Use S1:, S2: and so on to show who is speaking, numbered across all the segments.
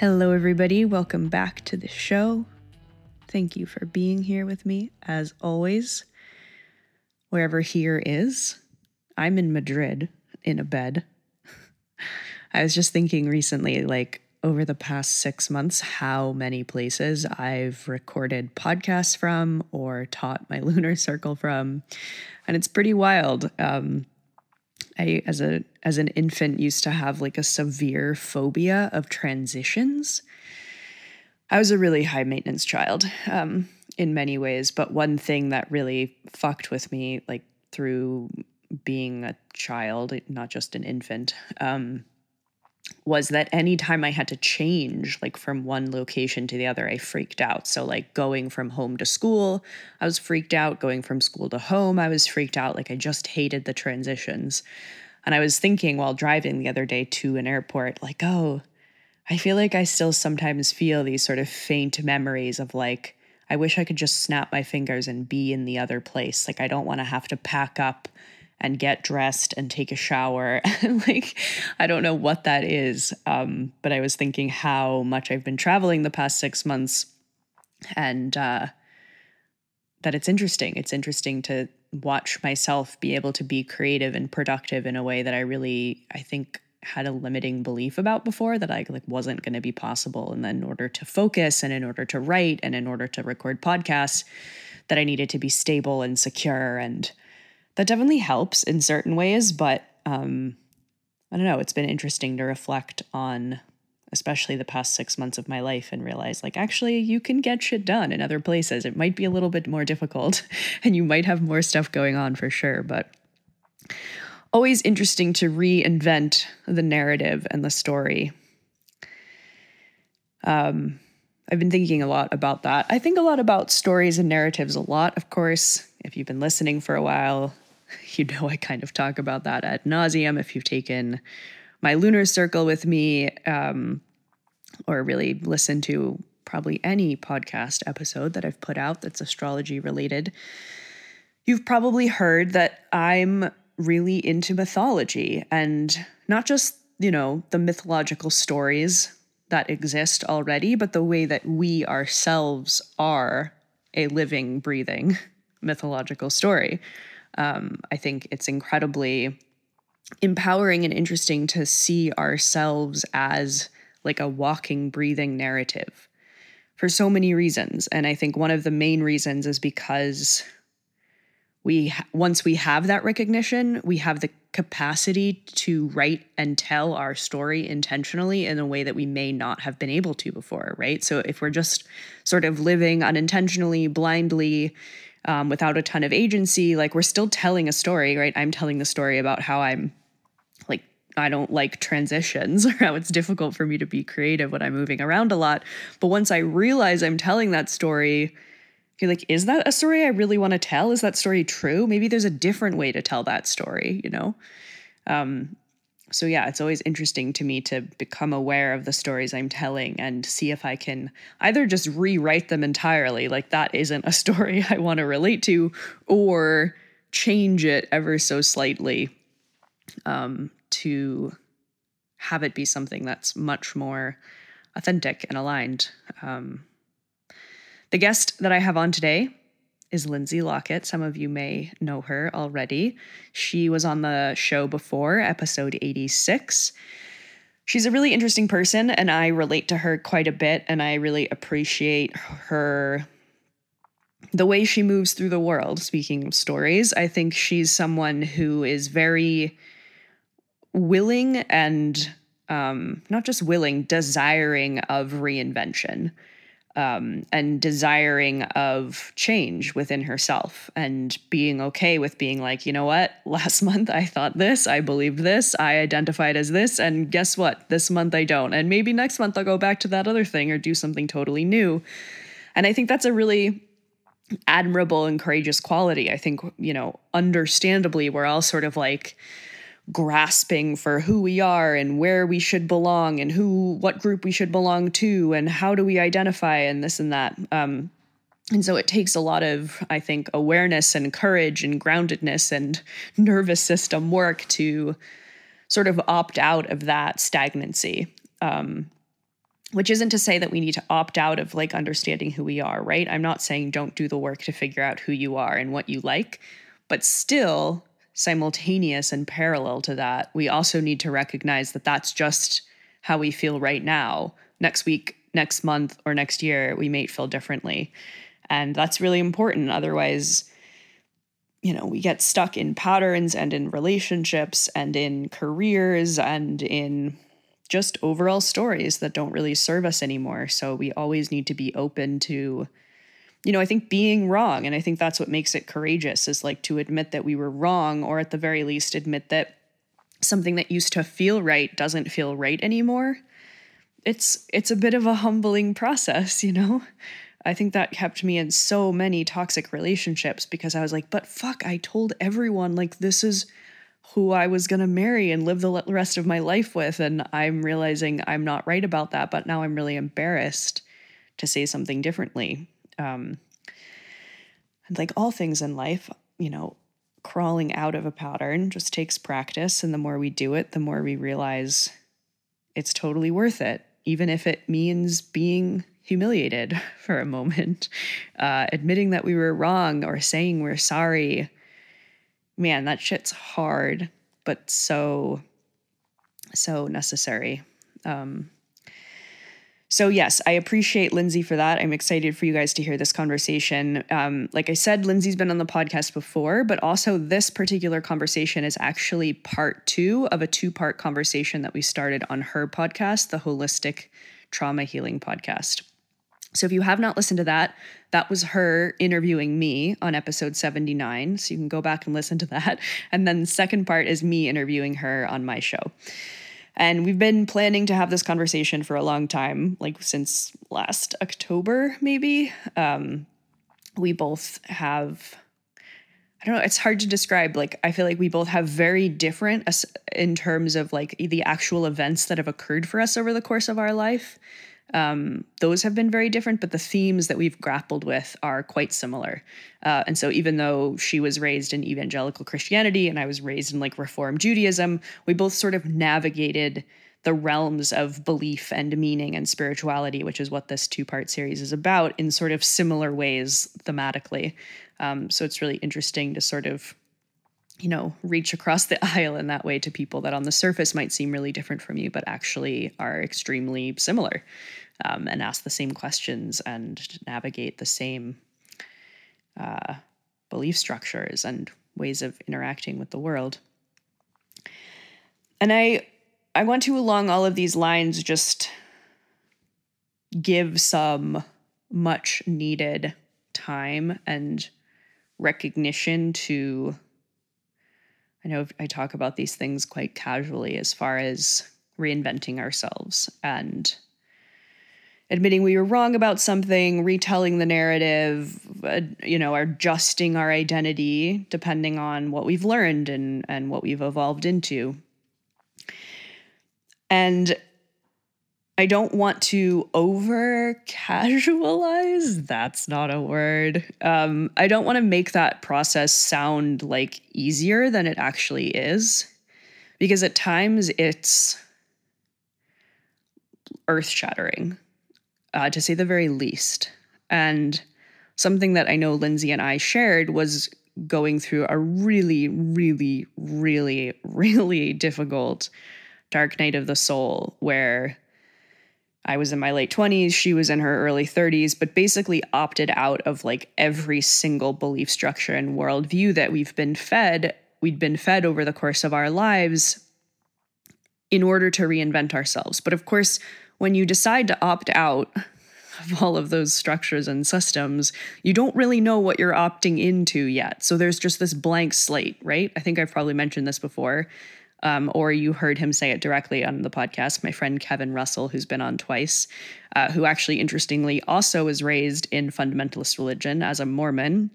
S1: Hello, everybody. Welcome back to the show. Thank you for being here with me, as always. Wherever here is, I'm in Madrid in a bed. I was just thinking recently, like over the past six months, how many places I've recorded podcasts from or taught my lunar circle from. And it's pretty wild. Um, I, as a as an infant, used to have like a severe phobia of transitions. I was a really high maintenance child um, in many ways, but one thing that really fucked with me, like through being a child, not just an infant, um, was that anytime I had to change, like from one location to the other, I freaked out. So, like going from home to school, I was freaked out. Going from school to home, I was freaked out. Like I just hated the transitions. And I was thinking while driving the other day to an airport, like, oh, I feel like I still sometimes feel these sort of faint memories of like, I wish I could just snap my fingers and be in the other place. Like, I don't want to have to pack up and get dressed and take a shower. like, I don't know what that is. Um, but I was thinking how much I've been traveling the past six months and uh, that it's interesting. It's interesting to watch myself be able to be creative and productive in a way that I really, I think, had a limiting belief about before that I like wasn't going to be possible. And then in order to focus and in order to write and in order to record podcasts, that I needed to be stable and secure and that definitely helps in certain ways, but um, I don't know. It's been interesting to reflect on, especially the past six months of my life, and realize like actually you can get shit done in other places. It might be a little bit more difficult, and you might have more stuff going on for sure, but always interesting to reinvent the narrative and the story. Um, I've been thinking a lot about that. I think a lot about stories and narratives a lot, of course. If you've been listening for a while, you know I kind of talk about that ad nauseum. If you've taken my lunar circle with me, um, or really listened to probably any podcast episode that I've put out that's astrology related, you've probably heard that I'm really into mythology and not just, you know, the mythological stories that exist already, but the way that we ourselves are a living, breathing mythological story. Um, I think it's incredibly empowering and interesting to see ourselves as like a walking, breathing narrative for so many reasons. And I think one of the main reasons is because we once we have that recognition, we have the capacity to write and tell our story intentionally in a way that we may not have been able to before, right? So if we're just sort of living unintentionally, blindly, um, without a ton of agency, like we're still telling a story, right? I'm telling the story about how I'm like, I don't like transitions or how it's difficult for me to be creative when I'm moving around a lot. But once I realize I'm telling that story, you're like, is that a story I really want to tell? Is that story true? Maybe there's a different way to tell that story, you know? Um, so yeah, it's always interesting to me to become aware of the stories I'm telling and see if I can either just rewrite them entirely, like that isn't a story I want to relate to, or change it ever so slightly um, to have it be something that's much more authentic and aligned. Um, the guest that I have on today is Lindsey Lockett. Some of you may know her already. She was on the show before, episode 86. she's a really interesting person and I relate to her quite a bit and I really appreciate her the way she moves through the world. Speaking of stories, I think she's someone who is very willing and um, not just willing, desiring of reinvention um, and desiring of change within herself and being okay with being like, you know what, last month I thought this, I believed this, I identified as this, and guess what, this month I don't. And maybe next month I'll go back to that other thing or do something totally new. And I think that's a really admirable and courageous quality. I think, you know, understandably, we're all sort of like, grasping for who we are and where we should belong and who what group we should belong to and how do we identify and this and that. Um, and so it takes a lot of i think awareness and courage and groundedness and nervous system work to sort of opt out of that stagnancy. Um, which isn't to say that we need to opt out of like understanding who we are right? I'm not saying don't do the work to figure out who you are and what you like but still simultaneous and parallel to that, we also need to recognize that that's just how we feel right now. Next week, next month, or next year, we may feel differently. And that's really important. Otherwise, you know, we get stuck in patterns and in relationships and in careers and in just overall stories that don't really serve us anymore. So we always need to be open to you know, I think being wrong, and I think that's what makes it courageous, is like to admit that we were wrong, or at the very least, admit that something that used to feel right doesn't feel right anymore. It's it's a bit of a humbling process, you know. I think that kept me in so many toxic relationships because I was like, but fuck, I told everyone like this is who I was going to marry and live the rest of my life with. And I'm realizing I'm not right about that, but now I'm really embarrassed to say something differently um, and like all things in life, you know, crawling out of a pattern just takes practice. And the more we do it, the more we realize it's totally worth it, even if it means being humiliated for a moment, uh, admitting that we were wrong or saying we're sorry. Man, that shit's hard, but so, so necessary. Um, so, yes, I appreciate Lindsey for that. I'm excited for you guys to hear this conversation. Um, like I said, Lindsey's been on the podcast before, but also this particular conversation is actually part two of a two part conversation that we started on her podcast, the Holistic Trauma Healing Podcast. So, if you have not listened to that, that was her interviewing me on episode 79. So, you can go back and listen to that. And then the second part is me interviewing her on my show. And we've been planning to have this conversation for a long time, like since last October, maybe. Um, we both have, I don't know, it's hard to describe. Like, I feel like we both have very different in terms of like the actual events that have occurred for us over the course of our life um, those have been very different, but the themes that we've grappled with are quite similar. Uh, and so, even though she was raised in evangelical Christianity and I was raised in like Reform Judaism, we both sort of navigated the realms of belief and meaning and spirituality, which is what this two part series is about, in sort of similar ways thematically. Um, so, it's really interesting to sort of you know, reach across the aisle in that way to people that on the surface might seem really different from you, but actually are extremely similar um, and ask the same questions and navigate the same uh, belief structures and ways of interacting with the world. And I, I want to, along all of these lines, just give some much needed time and recognition to I know I talk about these things quite casually as far as reinventing ourselves and admitting we were wrong about something, retelling the narrative, uh, you know, adjusting our identity depending on what we've learned and and what we've evolved into. And I don't want to over casualize. That's not a word. Um, I don't want to make that process sound like easier than it actually is, because at times it's earth shattering, uh, to say the very least. And something that I know Lindsey and I shared was going through a really, really, really, really difficult dark night of the soul where I was in my late 20s, she was in her early 30s, but basically opted out of like every single belief structure and worldview that we've been fed, we'd been fed over the course of our lives in order to reinvent ourselves. But of course, when you decide to opt out of all of those structures and systems, you don't really know what you're opting into yet. So there's just this blank slate, right? I think I've probably mentioned this before um, or you heard him say it directly on the podcast. My friend Kevin Russell, who's been on twice, uh, who actually, interestingly, also was raised in fundamentalist religion as a Mormon.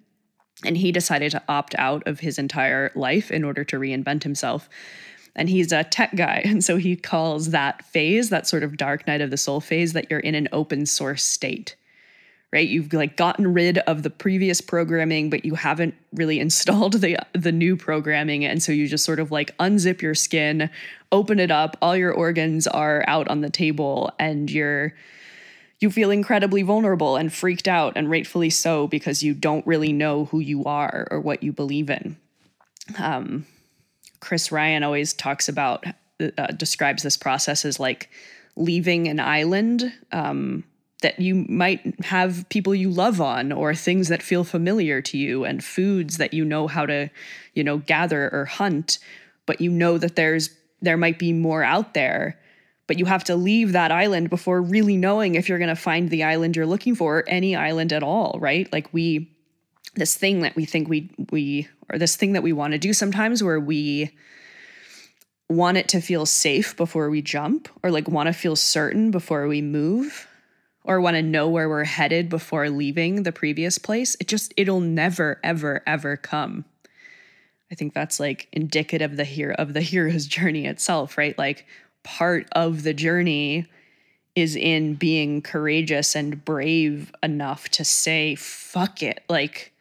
S1: And he decided to opt out of his entire life in order to reinvent himself. And he's a tech guy. And so he calls that phase, that sort of dark night of the soul phase, that you're in an open source state right? You've like gotten rid of the previous programming but you haven't really installed the the new programming. And so you just sort of like unzip your skin open it up all your organs are out on the table and you're you feel incredibly vulnerable and freaked out and rightfully so because you don't really know who you are or what you believe in. Um, chris ryan always talks about uh, describes this process as like leaving an island um, that you might have people you love on or things that feel familiar to you and foods that you know how to you know gather or hunt but you know that there's there might be more out there. But you have to leave that island before really knowing if you're going to find the island you're looking for or any island at all right? Like we this thing that we think we we or this thing that we want to do sometimes where we want it to feel safe before we jump or like want to feel certain before we move or want to know where we're headed before leaving the previous place, it just it'll never ever ever come. I think that's like indicative of the hero of the hero's journey itself, right? Like part of the journey is in being courageous and brave enough to say fuck it. Like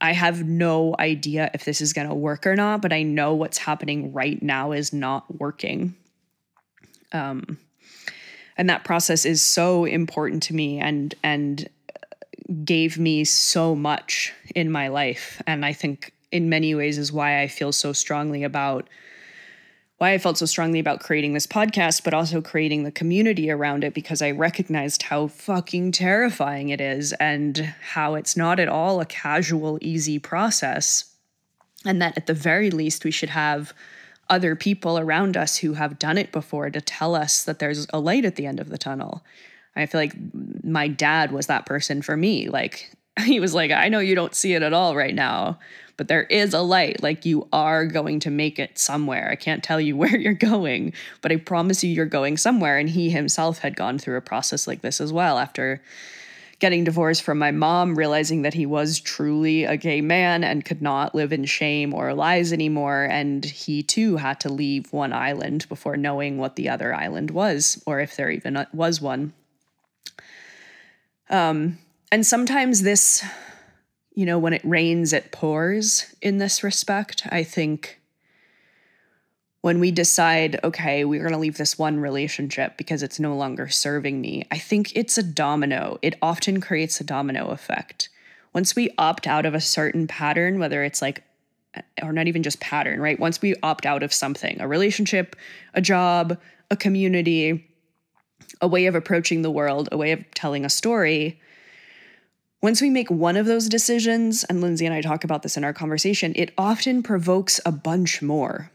S1: I have no idea if this is going to work or not, but I know what's happening right now is not working. Um and that process is so important to me and and gave me so much in my life and i think in many ways is why i feel so strongly about why i felt so strongly about creating this podcast but also creating the community around it because i recognized how fucking terrifying it is and how it's not at all a casual easy process and that at the very least we should have other people around us who have done it before to tell us that there's a light at the end of the tunnel. I feel like my dad was that person for me. Like, he was like, I know you don't see it at all right now, but there is a light. Like, you are going to make it somewhere. I can't tell you where you're going, but I promise you, you're going somewhere. And he himself had gone through a process like this as well after getting divorced from my mom, realizing that he was truly a gay man and could not live in shame or lies anymore. And he too had to leave one island before knowing what the other island was, or if there even was one. Um, and sometimes this, you know, when it rains, it pours in this respect. I think when we decide, okay, we're going to leave this one relationship because it's no longer serving me, I think it's a domino. It often creates a domino effect. Once we opt out of a certain pattern, whether it's like, or not even just pattern, right? Once we opt out of something, a relationship, a job, a community, a way of approaching the world, a way of telling a story, once we make one of those decisions, and Lindsey and I talk about this in our conversation, it often provokes a bunch more.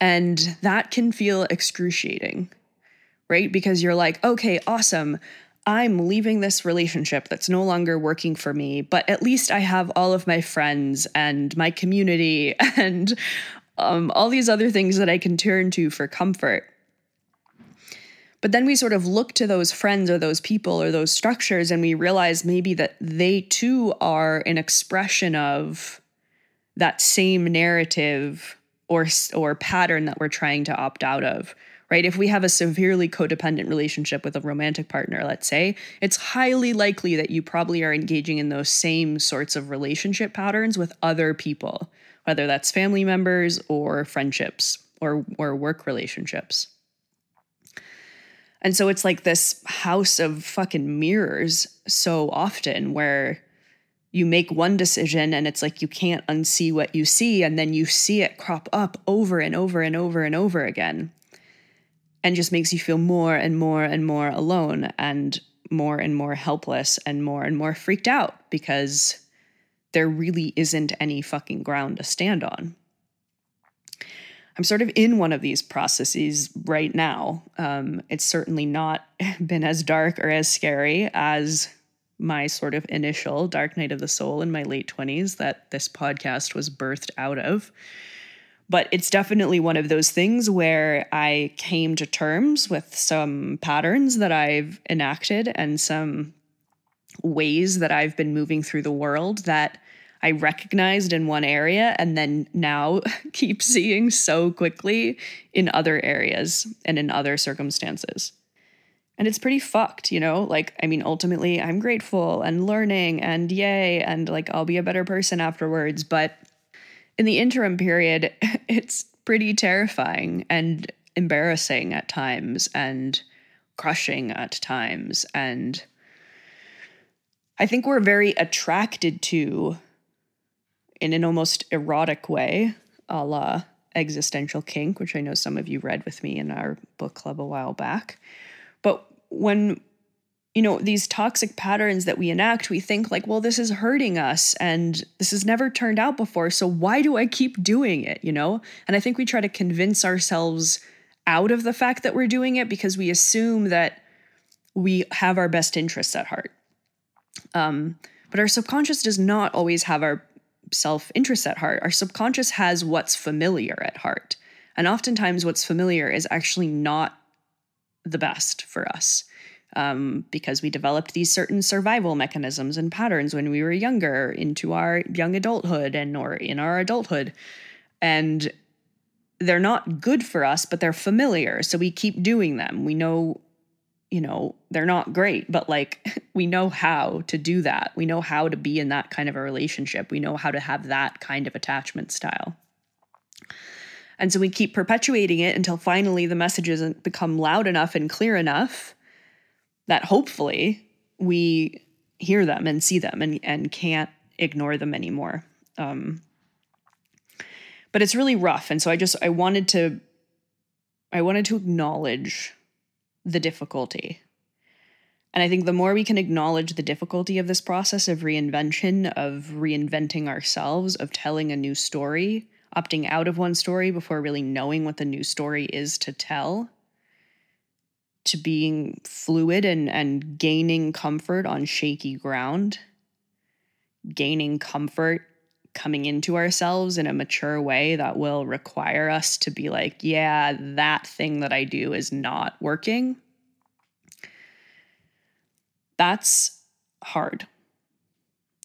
S1: And that can feel excruciating, right? Because you're like, okay, awesome. I'm leaving this relationship that's no longer working for me, but at least I have all of my friends and my community and um, all these other things that I can turn to for comfort. But then we sort of look to those friends or those people or those structures and we realize maybe that they too are an expression of that same narrative or or pattern that we're trying to opt out of right? If we have a severely codependent relationship with a romantic partner let's say it's highly likely that you probably are engaging in those same sorts of relationship patterns with other people whether that's family members or friendships or or work relationships and so it's like this house of fucking mirrors so often where you make one decision and it's like you can't unsee what you see and then you see it crop up over and over and over and over again and just makes you feel more and more and more alone and more and more helpless and more and more freaked out because there really isn't any fucking ground to stand on. I'm sort of in one of these processes right now. Um, it's certainly not been as dark or as scary as my sort of initial dark night of the soul in my late 20s that this podcast was birthed out of. But it's definitely one of those things where I came to terms with some patterns that I've enacted and some ways that I've been moving through the world that I recognized in one area and then now keep seeing so quickly in other areas and in other circumstances. And it's pretty fucked, you know? Like, I mean, ultimately, I'm grateful and learning and yay, and like, I'll be a better person afterwards. But in the interim period, it's pretty terrifying and embarrassing at times and crushing at times. And I think we're very attracted to, in an almost erotic way, a la existential kink, which I know some of you read with me in our book club a while back. But when you know these toxic patterns that we enact we think like well this is hurting us and this has never turned out before so why do i keep doing it you know and i think we try to convince ourselves out of the fact that we're doing it because we assume that we have our best interests at heart um, but our subconscious does not always have our self interest at heart our subconscious has what's familiar at heart. And oftentimes what's familiar is actually not the best for us um, because we developed these certain survival mechanisms and patterns when we were younger into our young adulthood and or in our adulthood. And they're not good for us but they're familiar so we keep doing them. We know you know they're not great but like we know how to do that we know how to be in that kind of a relationship we know how to have that kind of attachment style and so we keep perpetuating it until finally the messages become loud enough and clear enough that hopefully we hear them and see them and, and can't ignore them anymore. Um, but it's really rough. And so I just, I wanted to, I wanted to acknowledge the difficulty. And I think the more we can acknowledge the difficulty of this process of reinvention, of reinventing ourselves, of telling a new story, opting out of one story before really knowing what the new story is to tell to being fluid and and gaining comfort on shaky ground gaining comfort coming into ourselves in a mature way that will require us to be like yeah that thing that i do is not working that's hard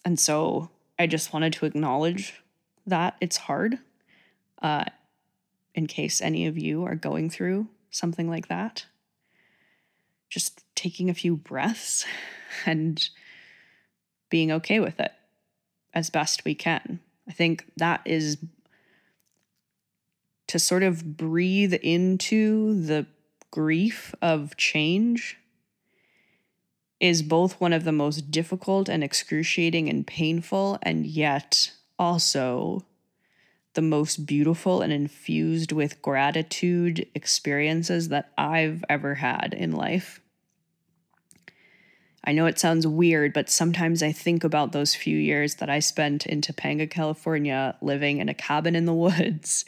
S1: and so i just wanted to acknowledge that it's hard uh, in case any of you are going through something like that. Just taking a few breaths and being okay with it as best we can. I think that is to sort of breathe into the grief of change is both one of the most difficult and excruciating and painful, and yet also the most beautiful and infused with gratitude experiences that I've ever had in life. I know it sounds weird, but sometimes I think about those few years that I spent in Topanga, California, living in a cabin in the woods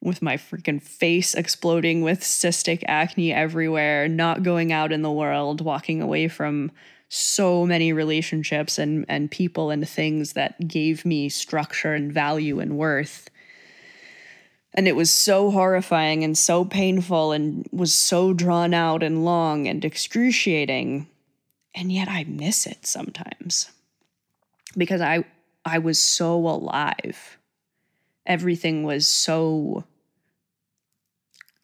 S1: with my freaking face exploding with cystic acne everywhere, not going out in the world, walking away from so many relationships and and people and things that gave me structure and value and worth. And it was so horrifying and so painful and was so drawn out and long and excruciating and yet i miss it sometimes because i i was so alive everything was so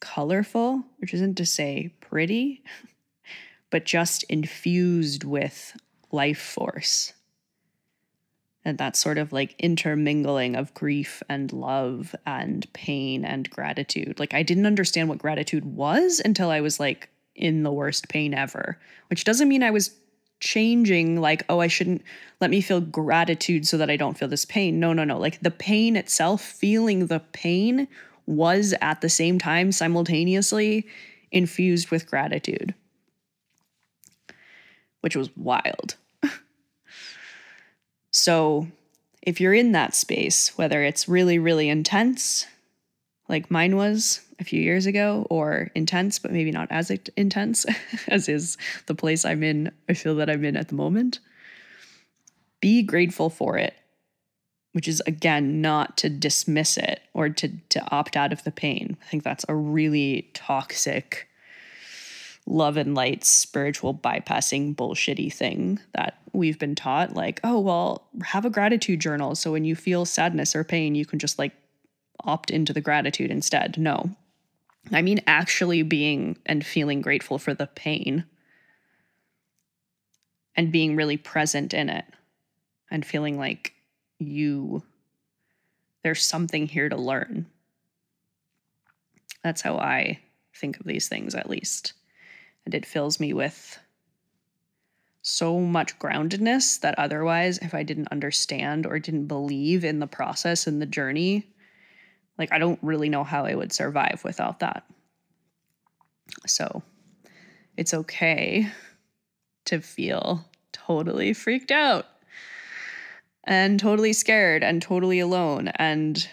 S1: colorful which isn't to say pretty but just infused with life force. And that sort of like intermingling of grief and love and pain and gratitude. Like, I didn't understand what gratitude was until I was like in the worst pain ever, which doesn't mean I was changing like oh i shouldn't let me feel gratitude so that i don't feel this pain. No no no. Like the pain itself feeling the pain was at the same time simultaneously infused with gratitude which was wild. So if you're in that space whether it's really really intense like mine was a few years ago or intense, but maybe not as intense as is the place I'm in, I feel that I'm in at the moment. Be grateful for it, which is again not to dismiss it or to, to opt out of the pain. I think that's a really toxic love and light spiritual bypassing bullshitty thing that we've been taught like oh well have a gratitude journal so when you feel sadness or pain you can just like opt into the gratitude instead no I mean, actually being and feeling grateful for the pain and being really present in it and feeling like you, there's something here to learn. That's how I think of these things, at least. And it fills me with so much groundedness that otherwise, if I didn't understand or didn't believe in the process and the journey, like, I don't really know how I would survive without that. So, it's okay to feel totally freaked out and totally scared and totally alone. And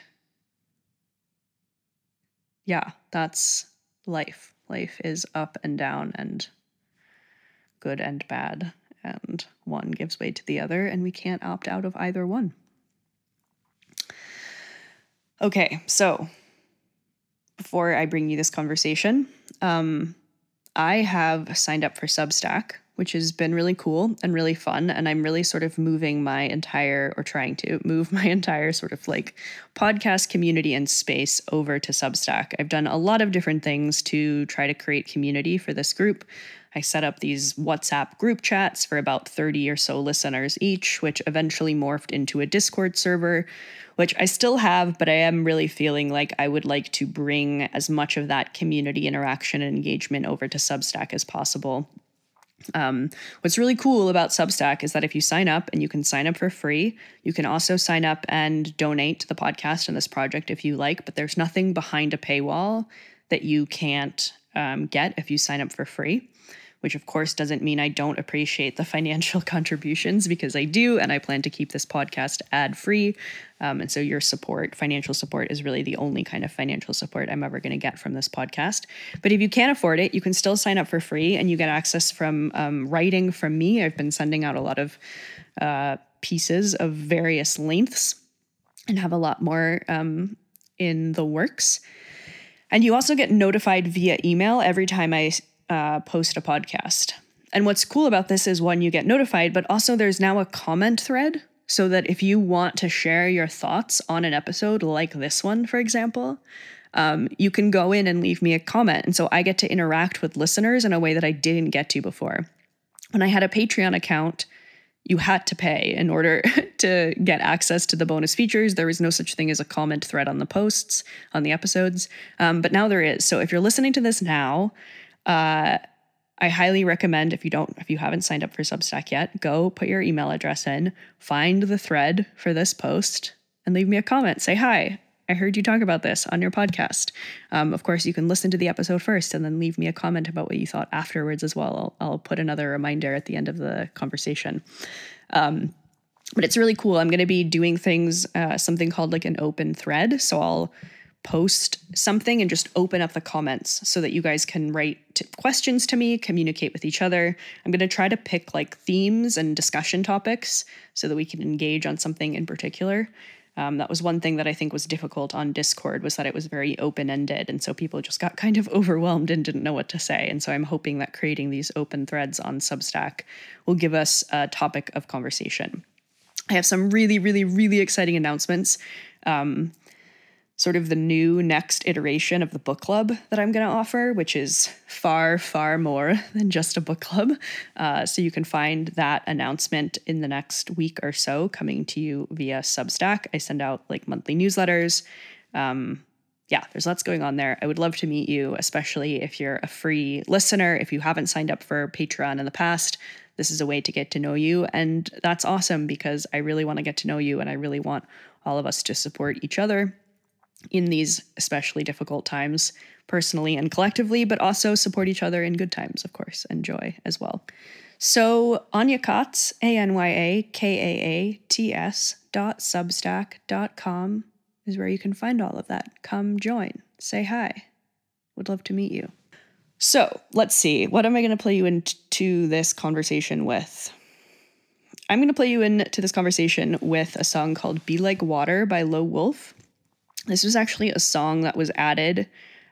S1: yeah, that's life. Life is up and down and good and bad. And one gives way to the other, and we can't opt out of either one. Okay, so before I bring you this conversation, um, I have signed up for Substack, which has been really cool and really fun. And I'm really sort of moving my entire, or trying to move my entire sort of like podcast community and space over to Substack. I've done a lot of different things to try to create community for this group. I set up these WhatsApp group chats for about 30 or so listeners each, which eventually morphed into a Discord server, which I still have, but I am really feeling like I would like to bring as much of that community interaction and engagement over to Substack as possible. Um, what's really cool about Substack is that if you sign up and you can sign up for free, you can also sign up and donate to the podcast and this project if you like, but there's nothing behind a paywall that you can't um, get if you sign up for free which of course doesn't mean I don't appreciate the financial contributions because I do, and I plan to keep this podcast ad free. Um, and so your support, financial support, is really the only kind of financial support I'm ever going to get from this podcast. But if you can't afford it, you can still sign up for free and you get access from um, writing from me. I've been sending out a lot of uh, pieces of various lengths and have a lot more um, in the works. And you also get notified via email every time I uh, post a podcast. And what's cool about this is one, you get notified, but also there's now a comment thread so that if you want to share your thoughts on an episode like this one, for example, um, you can go in and leave me a comment. And so I get to interact with listeners in a way that I didn't get to before. When I had a Patreon account, you had to pay in order to get access to the bonus features. There was no such thing as a comment thread on the posts, on the episodes. Um, but now there is. So if you're listening to this now, uh, I highly recommend if you don't if you haven't signed up for Substack yet, go put your email address in, find the thread for this post, and leave me a comment. Say hi. I heard you talk about this on your podcast. Um, of course, you can listen to the episode first and then leave me a comment about what you thought afterwards as well. I'll, I'll put another reminder at the end of the conversation. Um, but it's really cool. I'm going to be doing things, uh, something called like an open thread. So I'll post something and just open up the comments so that you guys can write t- questions to me, communicate with each other. I'm going to try to pick like themes and discussion topics so that we can engage on something in particular. Um, that was one thing that I think was difficult on Discord was that it was very open ended, and so people just got kind of overwhelmed and didn't know what to say. And so I'm hoping that creating these open threads on Substack will give us a topic of conversation. I have some really, really, really exciting announcements. Um, sort of the new next iteration of the book club that I'm going to offer, which is far, far more than just a book club. Uh, so you can find that announcement in the next week or so coming to you via Substack. I send out like monthly newsletters. Um, yeah, there's lots going on there. I would love to meet you, especially if you're a free listener. If you haven't signed up for Patreon in the past, this is a way to get to know you. And that's awesome because I really want to get to know you and I really want all of us to support each other in these especially difficult times, personally and collectively, but also support each other in good times, of course, and joy as well. So Anya Kaats, A N Y A K A A T S dot substack dot com is where you can find all of that. Come join, say hi. Would love to meet you. So let's see. What am I going to play you into this conversation with? I'm going to play you into this conversation with a song called Be Like Water by Lo Wolf. This was actually a song that was added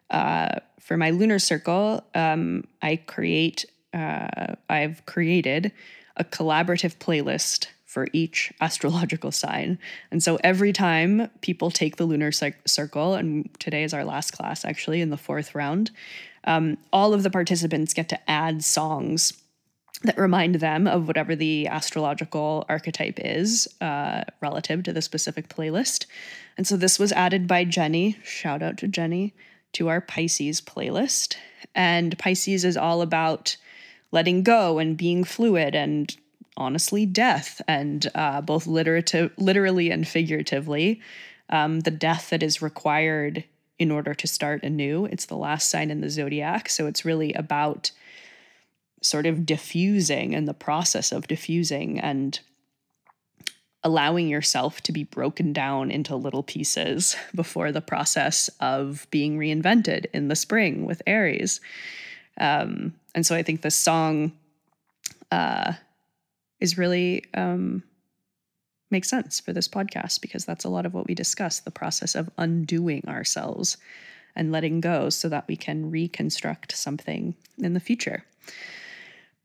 S1: uh, for my lunar circle. Um, I create, uh, I've created a collaborative playlist for each astrological sign. And so every time people take the lunar circle, and today is our last class actually in the fourth round, um, all of the participants get to add songs that remind them of whatever the astrological archetype is uh, relative to the specific playlist. And so this was added by Jenny. Shout out to Jenny to our Pisces playlist. And Pisces is all about letting go and being fluid and honestly death, and uh, both literative, literally and figuratively, um, the death that is required in order to start anew. It's the last sign in the zodiac, so it's really about sort of diffusing and the process of diffusing and allowing yourself to be broken down into little pieces before the process of being reinvented in the spring with Aries. Um, and so I think this song uh, is really um, makes sense for this podcast because that's a lot of what we discuss the process of undoing ourselves and letting go so that we can reconstruct something in the future.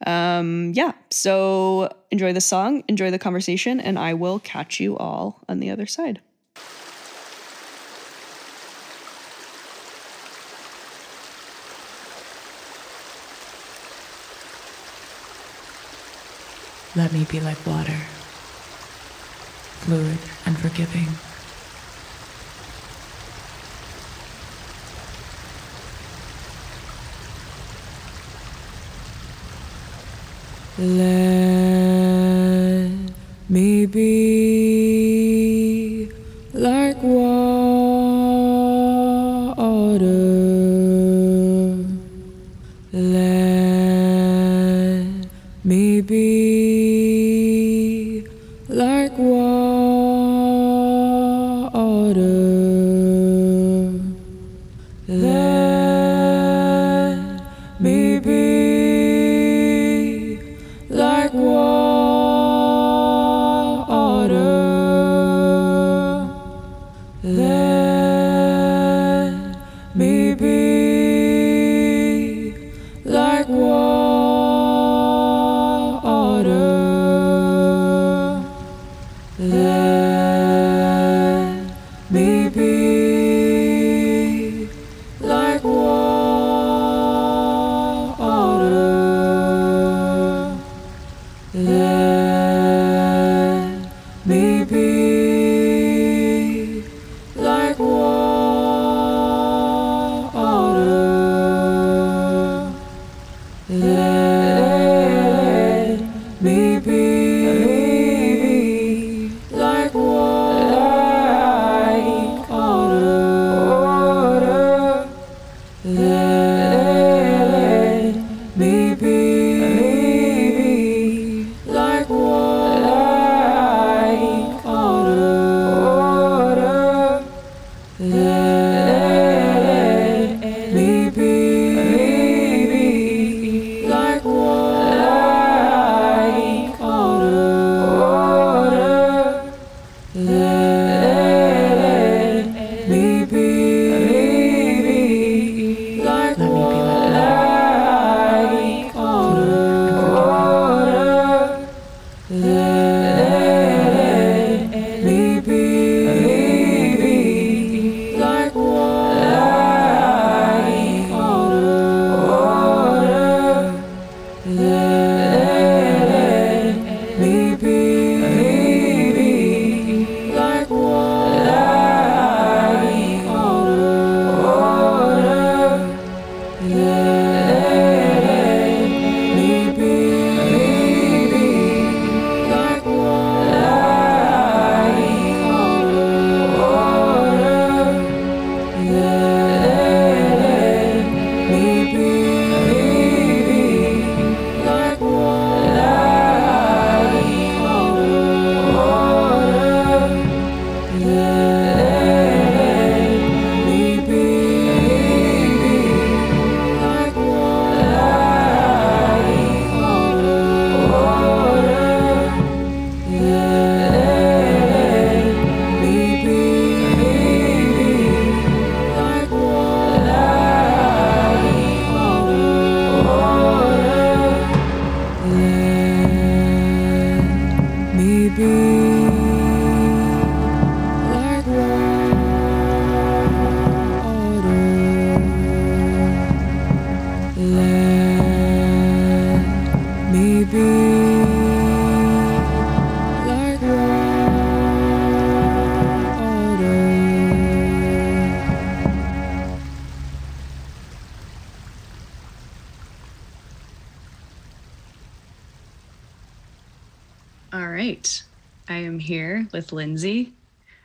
S1: Um, yeah, so enjoy the song, enjoy the conversation, and I will catch you all on the other side.
S2: Let me be like water, fluid and forgiving. Let me be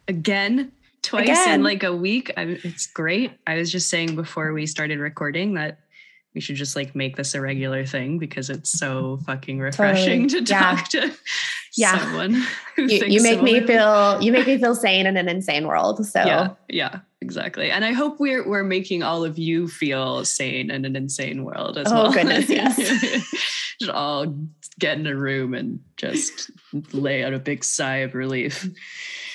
S1: again, twice
S3: Again.
S1: in like a week. I, it's great. I was just saying before we started recording that we should just like make this a regular thing because it's so fucking refreshing
S3: Totally.
S1: to
S3: Yeah.
S1: talk to
S3: Yeah.
S1: someone. Who
S3: You, you make me feel you make me feel sane in an insane world. So
S1: Yeah, yeah, exactly. And I hope we're we're making all of you feel sane in an insane world as
S3: Oh,
S1: well.
S3: goodness, yes.
S1: just all get in a room and just lay out a big sigh of relief.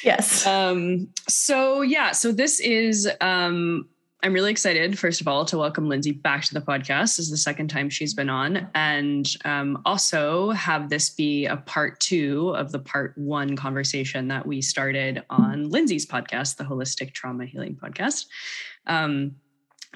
S3: Yes.
S1: Um, so yeah, so this is um I'm really excited, first of all, to welcome Lindsey back to the podcast. This is the second time she's been on, and um, also have this be a part two of the part one conversation that we started on Lindsey's podcast, the Holistic Trauma Healing Podcast. Um,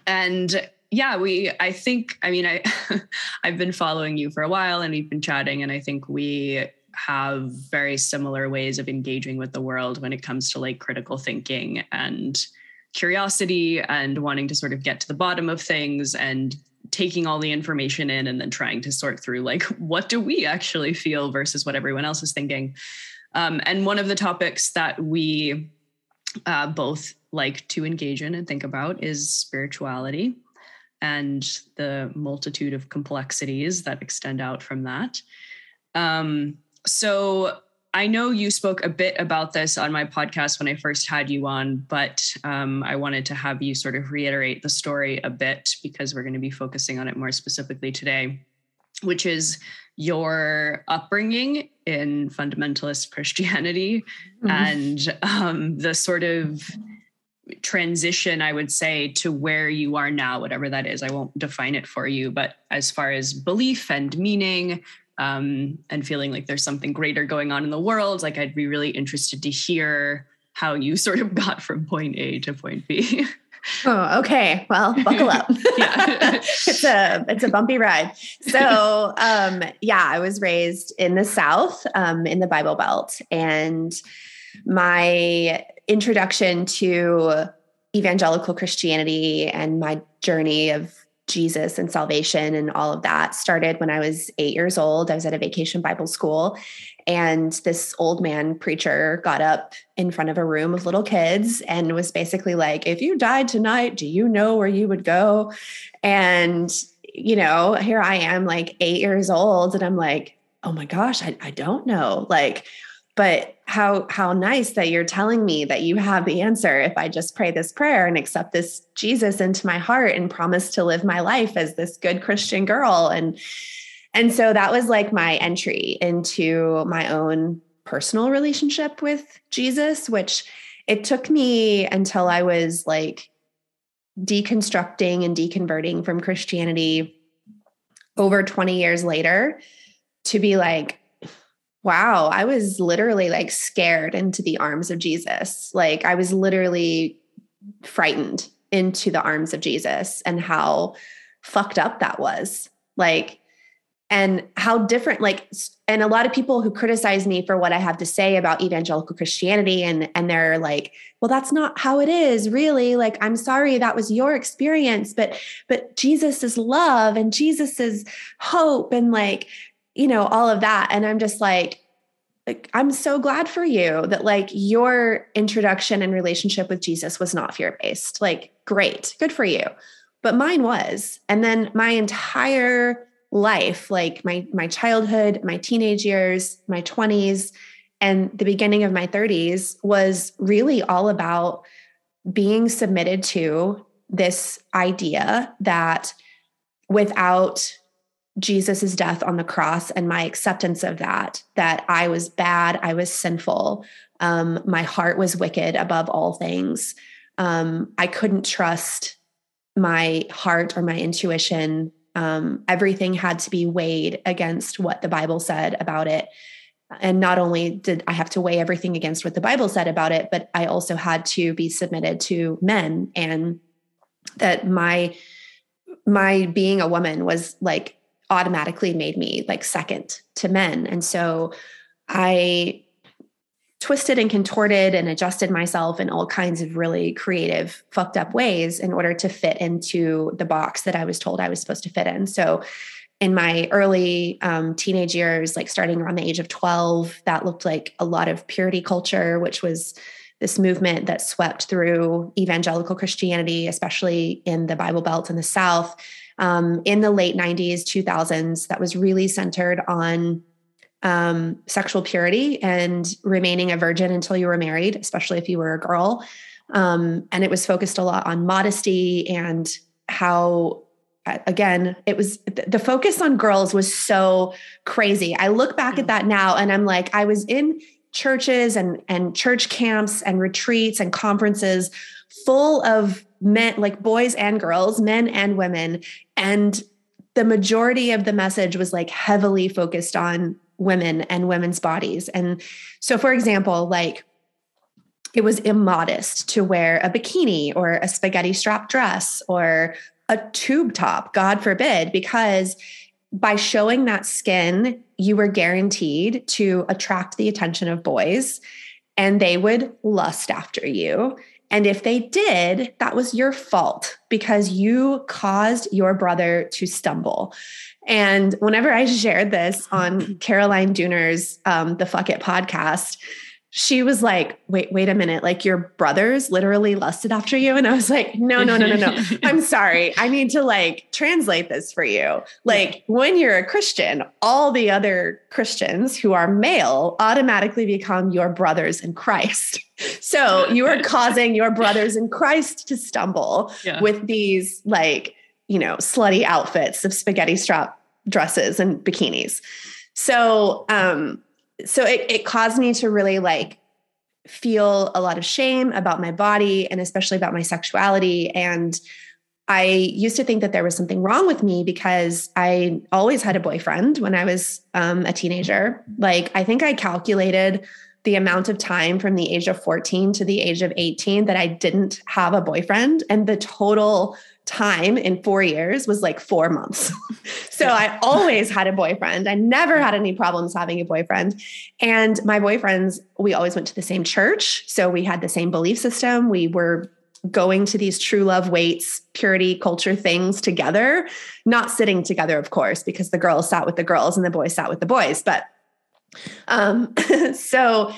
S1: and yeah, we, I think, I mean, I, I've been following you for a while and we've been chatting, and I think we have very similar ways of engaging with the world when it comes to like critical thinking and curiosity and wanting to sort of get to the bottom of things and taking all the information in and then trying to sort through like what do we actually feel versus what everyone else is thinking. Um, and one of the topics that we uh, both like to engage in and think about is spirituality and the multitude of complexities that extend out from that. Um, so I know you spoke a bit about this on my podcast when I first had you on, but um, I wanted to have you sort of reiterate the story a bit because we're going to be focusing on it more specifically today, which is your upbringing in fundamentalist Christianity
S3: Mhm.
S1: and um, the sort of transition, I would say, to where you are now, whatever that is. I won't define it for you, but as far as belief and meaning, um, and feeling like there's something greater going on in the world, like I'd be really interested to hear how you sort of got from point A to point B.
S3: Oh, okay. Well, buckle up.
S1: Yeah.
S3: it's a it's a bumpy ride. So, um, yeah, I was raised in the South, um, in the Bible Belt, and my introduction to evangelical Christianity and my journey of Jesus and salvation and all of that started when I was eight years old. I was at a vacation Bible school, and this old man preacher got up in front of a room of little kids and was basically like, If you died tonight, do you know where you would go? And, you know, here I am, like eight years old, and I'm like, Oh my gosh, I, I don't know. Like, but how how nice that you're telling me that you have the answer if i just pray this prayer and accept this jesus into my heart and promise to live my life as this good christian girl. And and so that was like my entry into my own personal relationship with jesus which it took me until i was like deconstructing and deconverting from christianity over 20 years later to be like wow, I was literally like scared into the arms of Jesus. Like I was literally frightened into the arms of Jesus and how fucked up that was. Like, and how different, like, and a lot of people who criticize me for what I have to say about evangelical Christianity, and and they're like, well, that's not how it is, really. Like, I'm sorry that was your experience, but but Jesus is love and Jesus is hope, and like, you know all of that. And i'm just like like i'm so glad for you that like your introduction and relationship with jesus was not fear based like great good for you. But mine was. And then my entire life like my my childhood my teenage years my 20s and the beginning of my 30s was really all about being submitted to this idea that without Jesus' death on the cross and my acceptance of that, that I was bad, I was sinful, um, my heart was wicked above all things. Um, I couldn't trust my heart or my intuition. Um, everything had to be weighed against what the Bible said about it. And not only did I have to weigh everything against what the Bible said about it, but I also had to be submitted to men and that my my being a woman was like automatically made me like second to men. And so I twisted and contorted and adjusted myself in all kinds of really creative, fucked up ways in order to fit into the box that I was told I was supposed to fit in. So in my early um, teenage years, like starting around the age of 12, that looked like a lot of purity culture, which was this movement that swept through evangelical Christianity, especially in the Bible Belt in the South. Um, in the late 90s, 2000s, that was really centered on um, sexual purity and remaining a virgin until you were married, especially if you were a girl. Um, and it was focused a lot on modesty and how again it was the focus on girls was so crazy i look back at mm. that now and i'm like i was in churches and and church camps and retreats and conferences full of men like boys and girls men and women and the majority of the message was like heavily focused on women and women's bodies and so for example like it was immodest to wear a bikini or a spaghetti strap dress or a tube top, God forbid, because by showing that skin, you were guaranteed to attract the attention of boys and they would lust after you. And if they did, that was your fault because you caused your brother to stumble. And whenever I shared this on Caroline Dooner's um, The Fuck It podcast, she was like, wait, wait a minute. Like your brothers literally lusted after you. And I was like, no, no, no, no, no. I'm sorry. I need to like translate this for you. Like when you're a Christian, all the other Christians who are male automatically become your brothers in Christ. So you are causing your brothers in Christ to stumble yeah. with these like, you know, slutty outfits of spaghetti strap dresses and bikinis. So, um, so it, it caused me to really like feel a lot of shame about my body and especially about my sexuality and I used to think that there was something wrong with me because I always had a boyfriend when I was um, a teenager. Like, I think I calculated the amount of time from the age of 14 to the age of 18 that I didn't have a boyfriend. And the total time in four years was like four months. so I always had a boyfriend. I never had any problems having a boyfriend. And my boyfriends, we always went to the same church. So we had the same belief system. We were going to these True Love Waits, purity culture things together, not sitting together, of course, because the girls sat with the girls and the boys sat with the boys. But um, so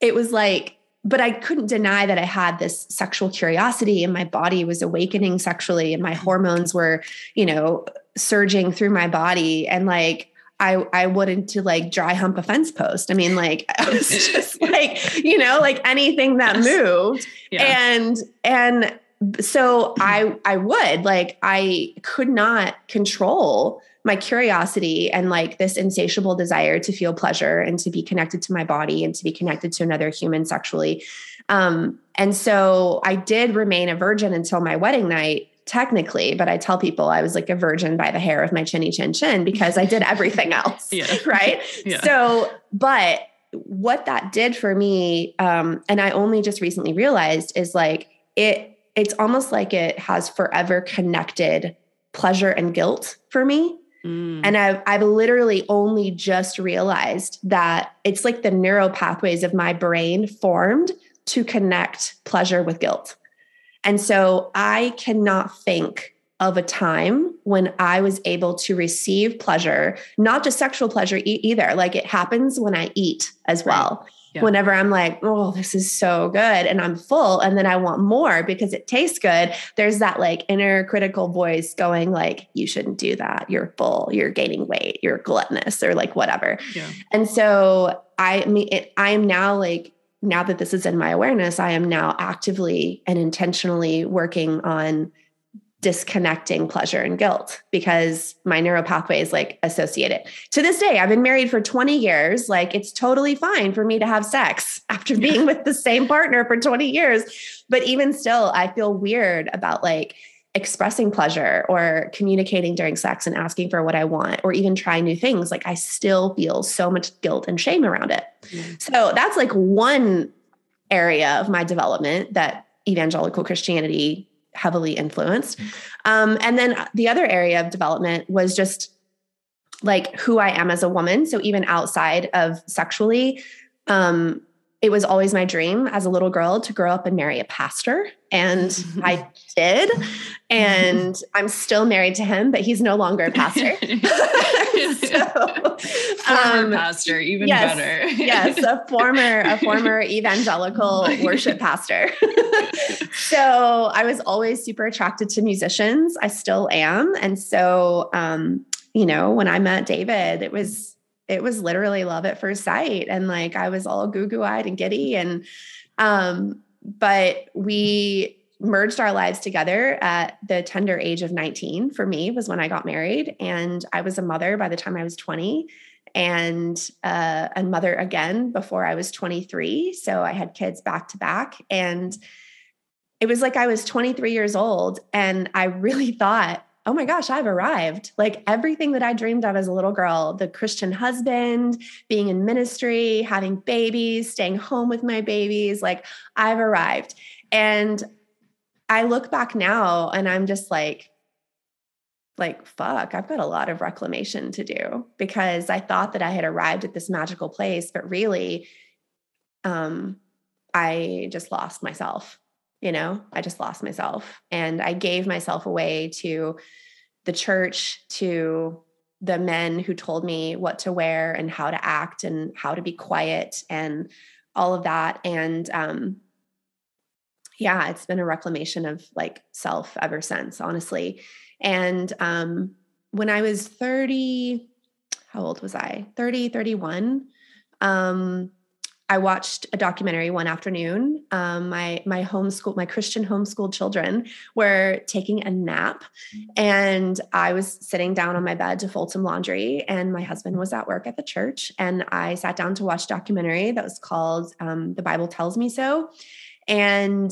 S3: it was like but I couldn't deny that I had this sexual curiosity and my body was awakening sexually and my mm-hmm. hormones were, you know, surging through my body and like I I wouldn't to like dry hump a fence post. I mean, like I was just like, you know, like anything that moved. Yeah. And and so I I would like I could not control my curiosity and like this insatiable desire to feel pleasure and to be connected to my body and to be connected to another human sexually. Um, and so I did remain a virgin until my wedding night, technically, but I tell people I was like a virgin by the hair of my chinny chin chin because I did everything else. yeah. Right. Yeah. So, but what that did for me, um, and I only just recently realized is like it, it's almost like it has forever connected pleasure and guilt for me Mm. And I've, I've literally only just realized that it's like the neural pathways of my brain formed to connect pleasure with guilt. And so I cannot think of a time when I was able to receive pleasure, not just sexual pleasure e- either. Like it happens when I eat as well. Right yeah. whenever I'm like, oh, this is so good and I'm full and then I want more because it tastes good, there's that like inner critical voice going like, you shouldn't do that. You're full, you're gaining weight, you're gluttonous or like whatever. Yeah. And so I mean, it, I am now like, now that this is in my awareness, I am now actively and intentionally working on disconnecting pleasure and guilt because my neural pathway is like associated. To this day, I've been married for 20 years. Like it's totally fine for me to have sex after being with the same partner for 20 years. But even still, I feel weird about like expressing pleasure or communicating during sex and asking for what I want or even trying new things. Like I still feel so much guilt and shame around it. Mm. So that's like one area of my development that evangelical Christianity heavily influenced. Um, and then the other area of development was just like who I am as a woman. So even outside of sexually, um, it was always my dream as a little girl to grow up and marry a pastor. And I did. And I'm still married to him, but he's no longer a pastor.
S4: so, former um, pastor, even
S3: yes,
S4: better.
S3: yes, a former, a former evangelical worship pastor. so I was always super attracted to musicians. I still am. And so um, you know, when I met David, it was it was literally love at first sight and like i was all goo goo eyed and giddy and um but we merged our lives together at the tender age of 19 for me was when i got married and i was a mother by the time i was 20 and uh, a mother again before i was 23 so i had kids back to back and it was like i was 23 years old and i really thought oh my gosh, I've arrived. Like everything that I dreamed of as a little girl the Christian husband, being in ministry, having babies, staying home with my babies like I've arrived. And I look back now and I'm just like, like, fuck, I've got a lot of reclamation to do because I thought that I had arrived at this magical place, but really, um, I just lost myself you know i just lost myself. And i gave myself away to the church to the men who told me what to wear and how to act and how to be quiet and all of that. And um yeah it's been a reclamation of like self ever since honestly. And um when i was 30 how old was i? 30 31 um I watched a documentary one afternoon. Um, my my homeschool, my Christian homeschooled children were taking a nap, and I was sitting down on my bed to fold some laundry, and my husband was at work at the church, and I sat down to watch a documentary that was called um, "The Bible Tells Me So," and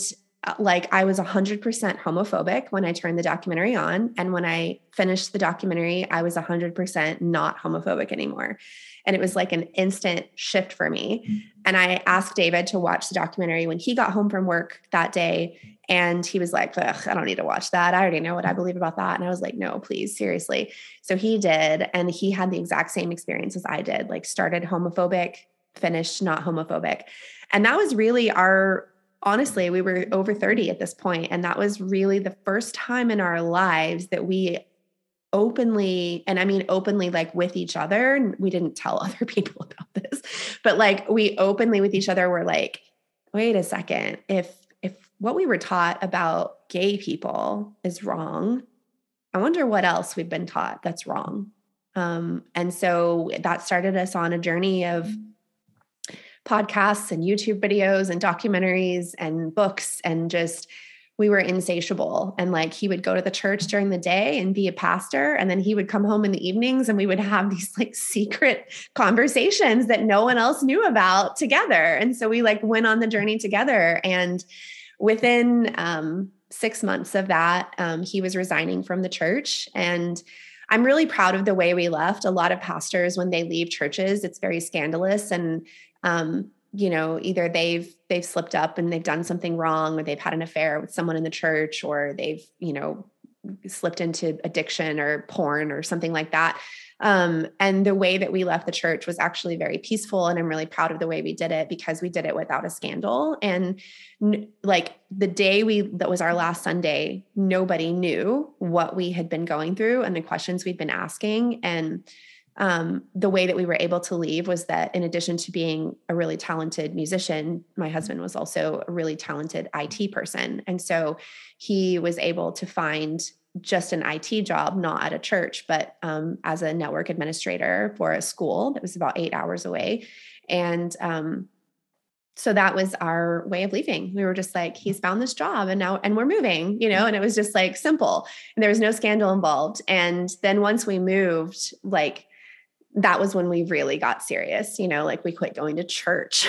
S3: like I was 100% homophobic when I turned the documentary on. And when I finished the documentary, I was 100% not homophobic anymore. And it was like an instant shift for me. Mm. And I asked David to watch the documentary when he got home from work that day. And he was like, I don't need to watch that. I already know what I believe about that. And I was like, no, please, seriously. So he did. And he had the exact same experience as I did, like started homophobic, finished not homophobic. And that was really our honestly, we were over 30 at this point, and that was really the first time in our lives that we openly and i mean openly like with each other we didn't tell other people about this but like we openly with each other were like wait a second if if what we were taught about gay people is wrong i wonder what else we've been taught that's wrong. Um, and so that started us on a journey of podcasts and youtube videos and documentaries and books and just we were insatiable. And like he would go to the church during the day and be a pastor and then he would come home in the evenings and we would have these like secret conversations that no one else knew about together. And so we like went on the journey together. And within um, six months of that um, he was resigning from the church. And i'm really proud of the way we left. A lot of pastors when they leave churches it's very scandalous. And um, you know either they've they've slipped up and they've done something wrong or they've had an affair with someone in the church or they've you know slipped into addiction or porn or something like that. Um, and the way that we left the church was actually very peaceful and i'm really proud of the way we did it because we did it without a scandal. And n- like the day we that was our last sunday nobody knew what we had been going through and the questions we'd been asking. And um, the way that we were able to leave was that in addition to being a really talented musician, my husband was also a really talented IT person. And so he was able to find just an IT job, not at a church, but um, as a network administrator for a school that was about eight hours away. And um, so that was our way of leaving. We were just like, he's found this job and now, and we're moving, you know, and it was just like simple. And there was no scandal involved. And then once we moved, like, that was when we really got serious you know like we quit going to church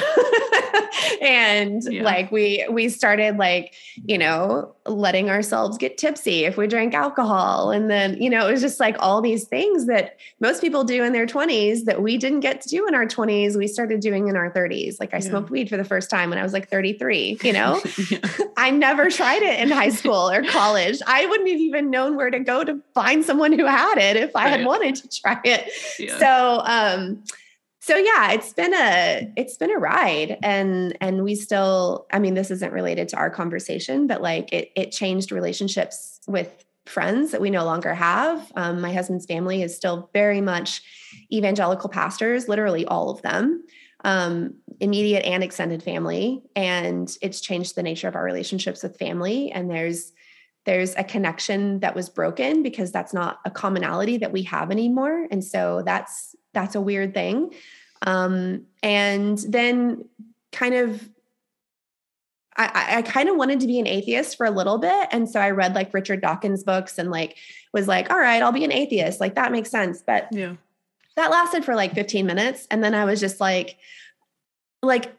S3: and yeah. like we we started like you know letting ourselves get tipsy if we drank alcohol. And then you know it was just like all these things that most people do in their 20s that we didn't get to do in our 20s we started doing in our 30s like i yeah. smoked weed for the first time when i was like 33 you know? Yeah. i never tried it in high school or college. I wouldn't have even known where to go to find someone who had it if i right. had wanted to try it. So um so yeah it's been a it's been a ride and and we still i mean this isn't related to our conversation but like it it changed relationships with friends that we no longer have. Um, my husband's family is still very much evangelical pastors literally all of them um, immediate and extended family. And it's changed the nature of our relationships with family. And there's there's a connection that was broken because that's not a commonality that we have anymore. And so that's that's a weird thing um, and then kind of I, I kind of wanted to be an atheist for a little bit. And so I read like Richard Dawkins books and like was like, all right, I'll be an atheist. Like that makes sense. But
S5: Yeah.
S3: that lasted for like 15 minutes. And then I was just like, like,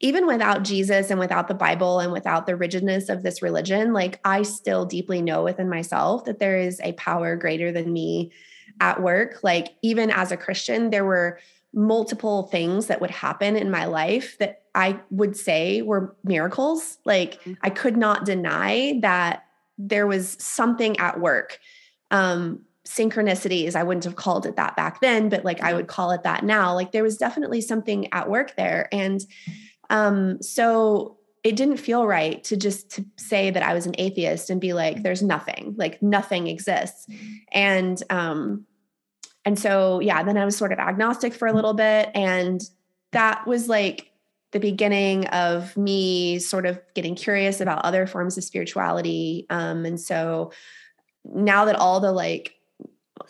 S3: even without Jesus and without the Bible and without the rigidness of this religion, like I still deeply know within myself that there is a power greater than me at work. Like, even as a Christian, there were multiple things that would happen in my life that I would say were miracles. Like, I could not deny that there was something at work. Um, synchronicities, I wouldn't have called it that back then, but like I would call it that now. Like, there was definitely something at work there. And um, so it didn't feel right to just to say that I was an atheist and be like, there's nothing, like nothing exists. And um, and so yeah, then I was sort of agnostic for a little bit. And that was like the beginning of me sort of getting curious about other forms of spirituality. Um, and so now that all the like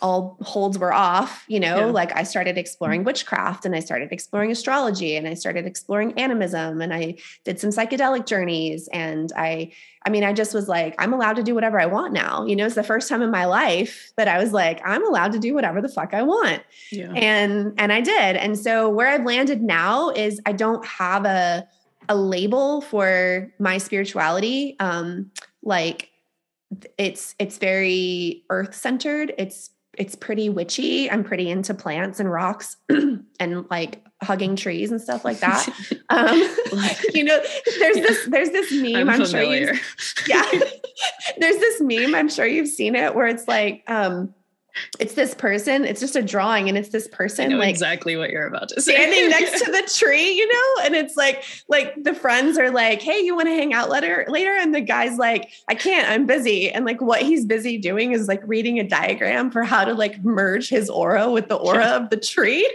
S3: all holds were off, you know,
S5: Yeah.
S3: like I started exploring witchcraft and I started exploring astrology and I started exploring animism and I did some psychedelic journeys and I I mean I just was like I'm allowed to do whatever I want now. You know, it's the first time in my life that I was like I'm allowed to do whatever the fuck I want
S5: Yeah.
S3: and and I did. And so where I've landed now is I don't have a a label for my spirituality. Um, like it's it's very earth centered. It's it's pretty witchy. I'm pretty into plants and rocks and like hugging trees and stuff like that. Um, you know, there's this there's this meme. I'm, sure you yeah. There's this meme, I'm sure you've seen it, where it's like, um, it's this person, it's just a drawing, and it's this person
S5: know
S3: like
S5: exactly what you're about to say.
S3: standing next to the tree, you know? And it's like, like the friends are like, hey, you want to hang out later later? And the guy's like, I can't, I'm busy. And like what he's busy doing is like reading a diagram for how to like merge his aura with the aura of the tree.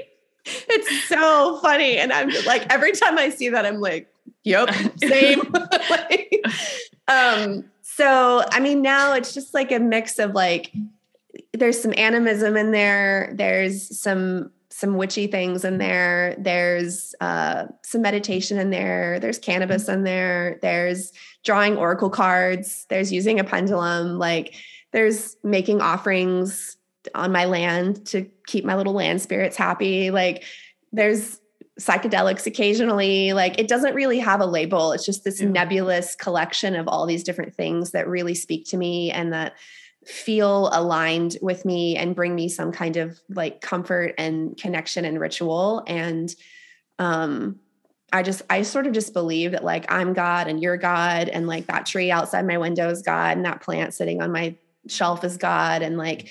S3: It's so funny. And I'm just like, every time I see that, I'm like, yep, same. Like, um, so I mean, now it's just like a mix of like, there's some animism in there. There's some some witchy things in there. There's uh, some meditation in there. There's cannabis in there. There's drawing oracle cards. There's using a pendulum. Like there's making offerings on my land to keep my little land spirits happy. Like there's psychedelics occasionally. Like it doesn't really have a label. It's just this
S5: Yeah.
S3: nebulous collection of all these different things that really speak to me and that feel aligned with me and bring me some kind of like comfort and connection and ritual. And um i just i sort of just believe that like i'm god and you're god and like that tree outside my window is god and that plant sitting on my shelf is god and like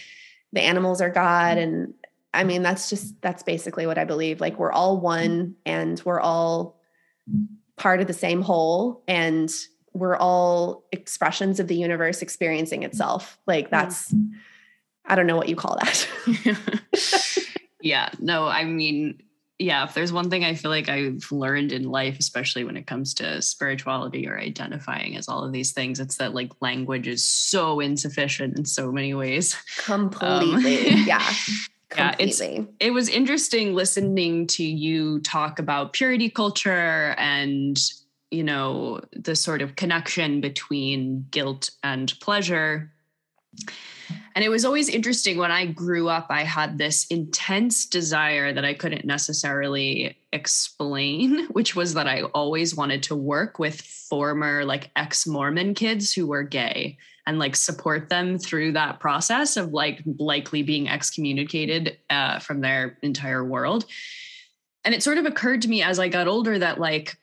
S3: the animals are god. And i mean that's just that's basically what i believe. Like we're all one and we're all part of the same whole. And we're all expressions of the universe experiencing mm-hmm. itself. Like that's i don't know what you call that.
S1: Yeah, no, I mean, yeah, if there's one thing I feel like I've learned in life, especially when it comes to spirituality or identifying as all of these things, it's that like language is so insufficient in so many ways.
S3: completely. Um, yeah.
S1: Yeah, it's- It was interesting listening to you talk about purity culture and, you know, the sort of connection between guilt and pleasure. And it was always interesting when I grew up, I had this intense desire that I couldn't necessarily explain, which was that I always wanted to work with former, like ex Mormon kids who were gay and like support them through that process of like likely being excommunicated uh, from their entire world. And it sort of occurred to me as I got older that like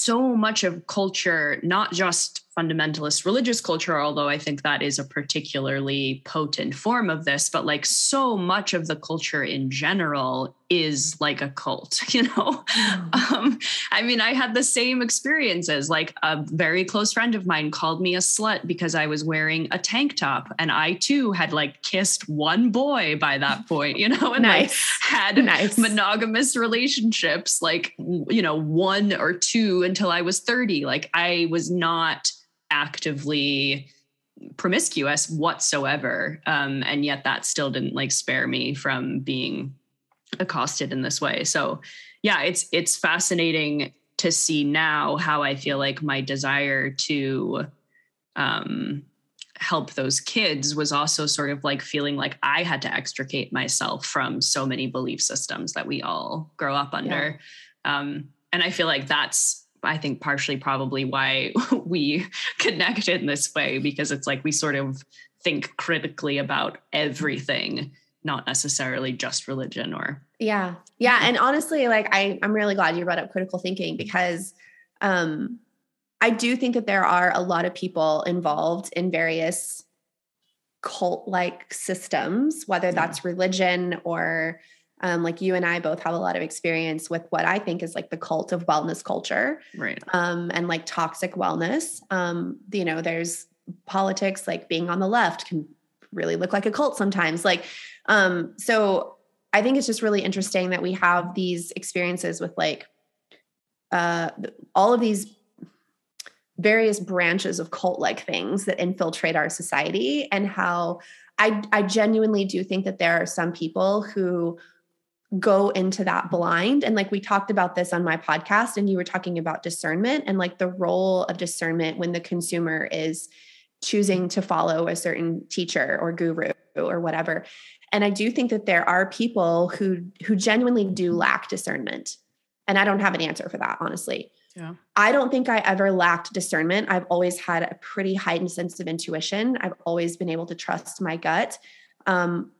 S1: so much of culture, not just fundamentalist religious culture, although I think that is a particularly potent form of this, but like so much of the culture in general is like a cult, you know? Mm. Um, I mean, I had the same experiences. Like a very close friend of mine called me a slut because I was wearing a tank top. And I too had like kissed one boy by that point, you know, and nice. like had nice. monogamous relationships, like, you know, one or two until I was 30. Like I was not actively promiscuous whatsoever. Um, and yet that still didn't like spare me from being accosted in this way. So yeah it's it's fascinating to see now how i feel like my desire to um, help those kids was also sort of like feeling like i had to extricate myself from so many belief systems that we all grow up under. Yeah. um, and i feel like that's I think partially probably why we connect in this way because it's like we sort of think critically about everything, not necessarily just religion or
S3: yeah. Yeah. And honestly, like I, I'm really glad you brought up critical thinking because um I do think that there are a lot of people involved in various cult like systems, whether that's religion or um, like you and I both have a lot of experience with what I think is like the cult of wellness culture,
S1: right?
S3: Um, and like toxic wellness. Um, you know, there's politics like being on the left can really look like a cult sometimes. Like, um, so I think it's just really interesting that we have these experiences with like uh, all of these various branches of cult like things that infiltrate our society and how I, I genuinely do think that there are some people who go into that blind. And like we talked about this on my podcast, and you were talking about discernment and like the role of discernment when the consumer is choosing to follow a certain teacher or guru or whatever. And I do think that there are people who who genuinely do lack discernment. And I don't have an answer for that, honestly.
S1: Yeah.
S3: I don't think I ever lacked discernment. I've always had a pretty heightened sense of intuition. I've always been able to trust my gut. Um,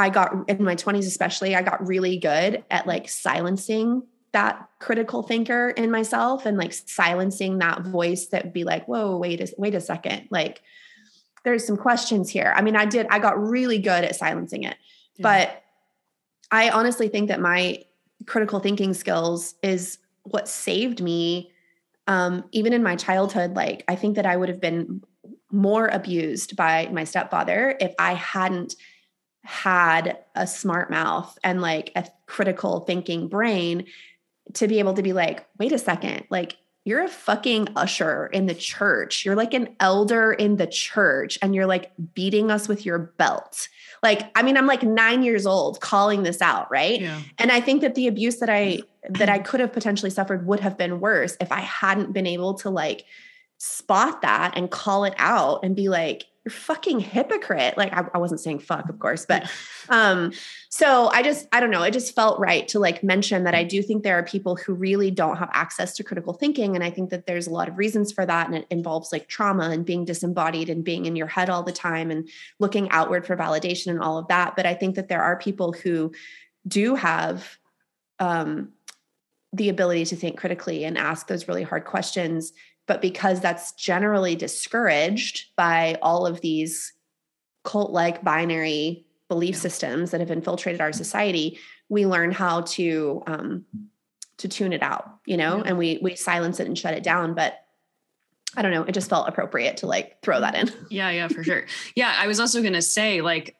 S3: I got in my 20s, especially, I got really good at like silencing that critical thinker in myself and like silencing that voice that would be like, whoa, wait a, wait a second. Like there's some questions here. I mean, I did, I got really good at silencing it, yeah. but I honestly think that my critical thinking skills is what saved me. Um, even in my childhood, like I think that I would have been more abused by my stepfather if I hadn't had a smart mouth and like a critical thinking brain to be able to be like, wait a second, like you're a fucking usher in the church. You're like an elder in the church and you're like beating us with your belt. Like, I mean, I'm like nine years old calling this out, right?
S1: Yeah.
S3: And I think that the abuse that I that I could have potentially suffered would have been worse if I hadn't been able to like spot that and call it out and be like, you're fucking hypocrite. Like I, I, wasn't saying fuck, of course, but um, so I just I don't know. It just felt right to like mention that I do think there are people who really don't have access to critical thinking, and I think that there's a lot of reasons for that, and it involves like trauma and being disembodied and being in your head all the time and looking outward for validation and all of that. But I think that there are people who do have um, the ability to think critically and ask those really hard questions but because that's generally discouraged by all of these cult like binary belief systems that have infiltrated our society, we learn how to um, to tune it out, you know, yeah. and we we silence it and shut it down. But I don't know, it just felt appropriate to like throw that in.
S1: Yeah, yeah, for sure. Yeah, I was also gonna say like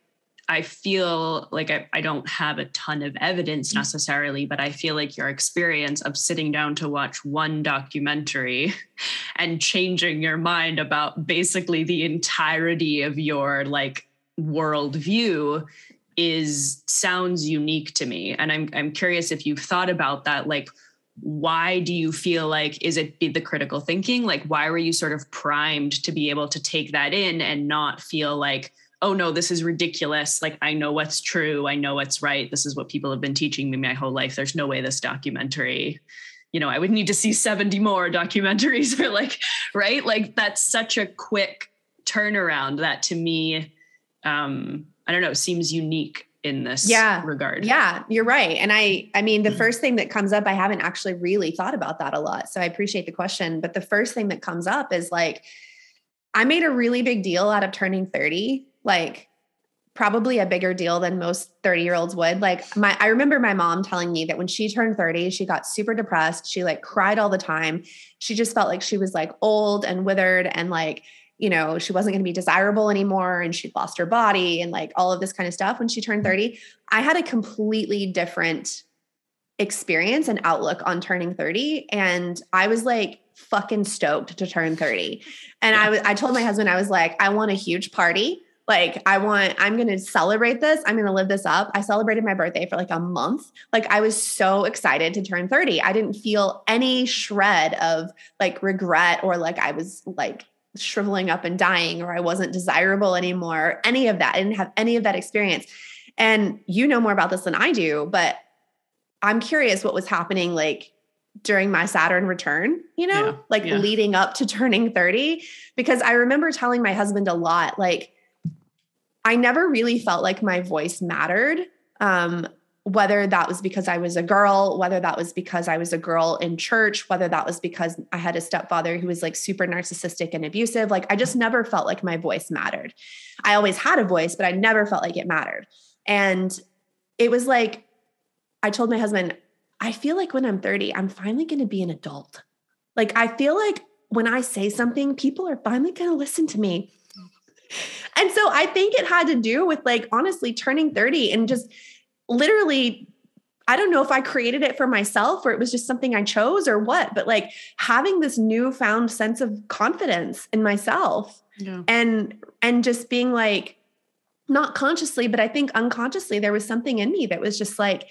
S1: I feel like I, I, don't have a ton of evidence mm. necessarily, but I feel like your experience of sitting down to watch one documentary and changing your mind about basically the entirety of your like worldview is sounds unique to me. And I'm I'm curious if you've thought about that, like why do you feel like is it the critical thinking like why were you sort of primed to be able to take that in and not feel like oh no, this is ridiculous. Like, I know what's true. I know what's right. This is what people have been teaching me my whole life. There's no way this documentary, you know, I would need to see 70 more documentaries or like, right? Like, that's such a quick turnaround that to me, um, I don't know, seems unique in this
S3: Yeah.
S1: regard.
S3: Yeah, you're right. And I I mean the first thing that comes up I haven't actually really thought about that a lot. So I appreciate the question, but the first thing that comes up is like I made a really big deal out of turning 30, like probably a bigger deal than most 30-year-olds would. Like my I remember my mom telling me that when she turned 30, she got super depressed. She like cried all the time. She just felt like she was like old and withered and like you know, she wasn't going to be desirable anymore and she'd lost her body and like all of this kind of stuff when she turned 30. I had a completely different experience and outlook on turning 30 and I was like fucking stoked to turn 30. And I was I told my husband I was like I want a huge party. Like I want I'm going to celebrate this. I'm going to live this up. I celebrated my birthday for like a month. Like I was so excited to turn 30. I didn't feel any shred of like regret or like I was like shriveling up and dying or I wasn't desirable anymore, any of that. I didn't have any of that experience. And you know more about this than I do, but I'm curious what was happening like during my Saturn return, you know,
S1: Yeah,
S3: like
S1: yeah.
S3: leading up to turning 30. Because I remember telling my husband a lot, like, I never really felt like my voice mattered. Um, whether that was because I was a girl, whether that was because I was a girl in church, whether that was because I had a stepfather who was like super narcissistic and abusive. Like I just never felt like my voice mattered. I always had a voice, but I never felt like it mattered. And it was like, I told my husband, I feel like when I'm 30, I'm finally going to be an adult. Like I feel like when I say something, people are finally going to listen to me. And so I think it had to do with like honestly turning 30 and just literally I don't know if I created it for myself or it was just something I chose or what, but like having this newfound sense of confidence in myself
S1: Yeah.
S3: and and just being like not consciously but i think unconsciously there was something in me that was just like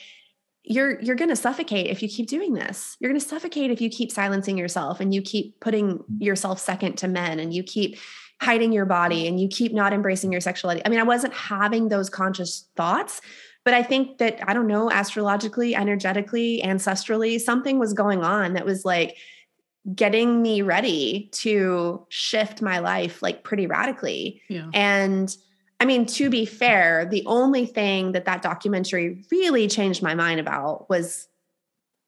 S3: you're you're going to suffocate if you keep doing this you're going to suffocate if you keep silencing yourself and you keep putting yourself second to men and you keep hiding your body and you keep not embracing your sexuality i mean i wasn't having those conscious thoughts but i think that i don't know astrologically energetically ancestrally something was going on that was like getting me ready to shift my life like pretty radically
S1: Yeah.
S3: and I mean, to be fair, the only thing that that documentary really changed my mind about was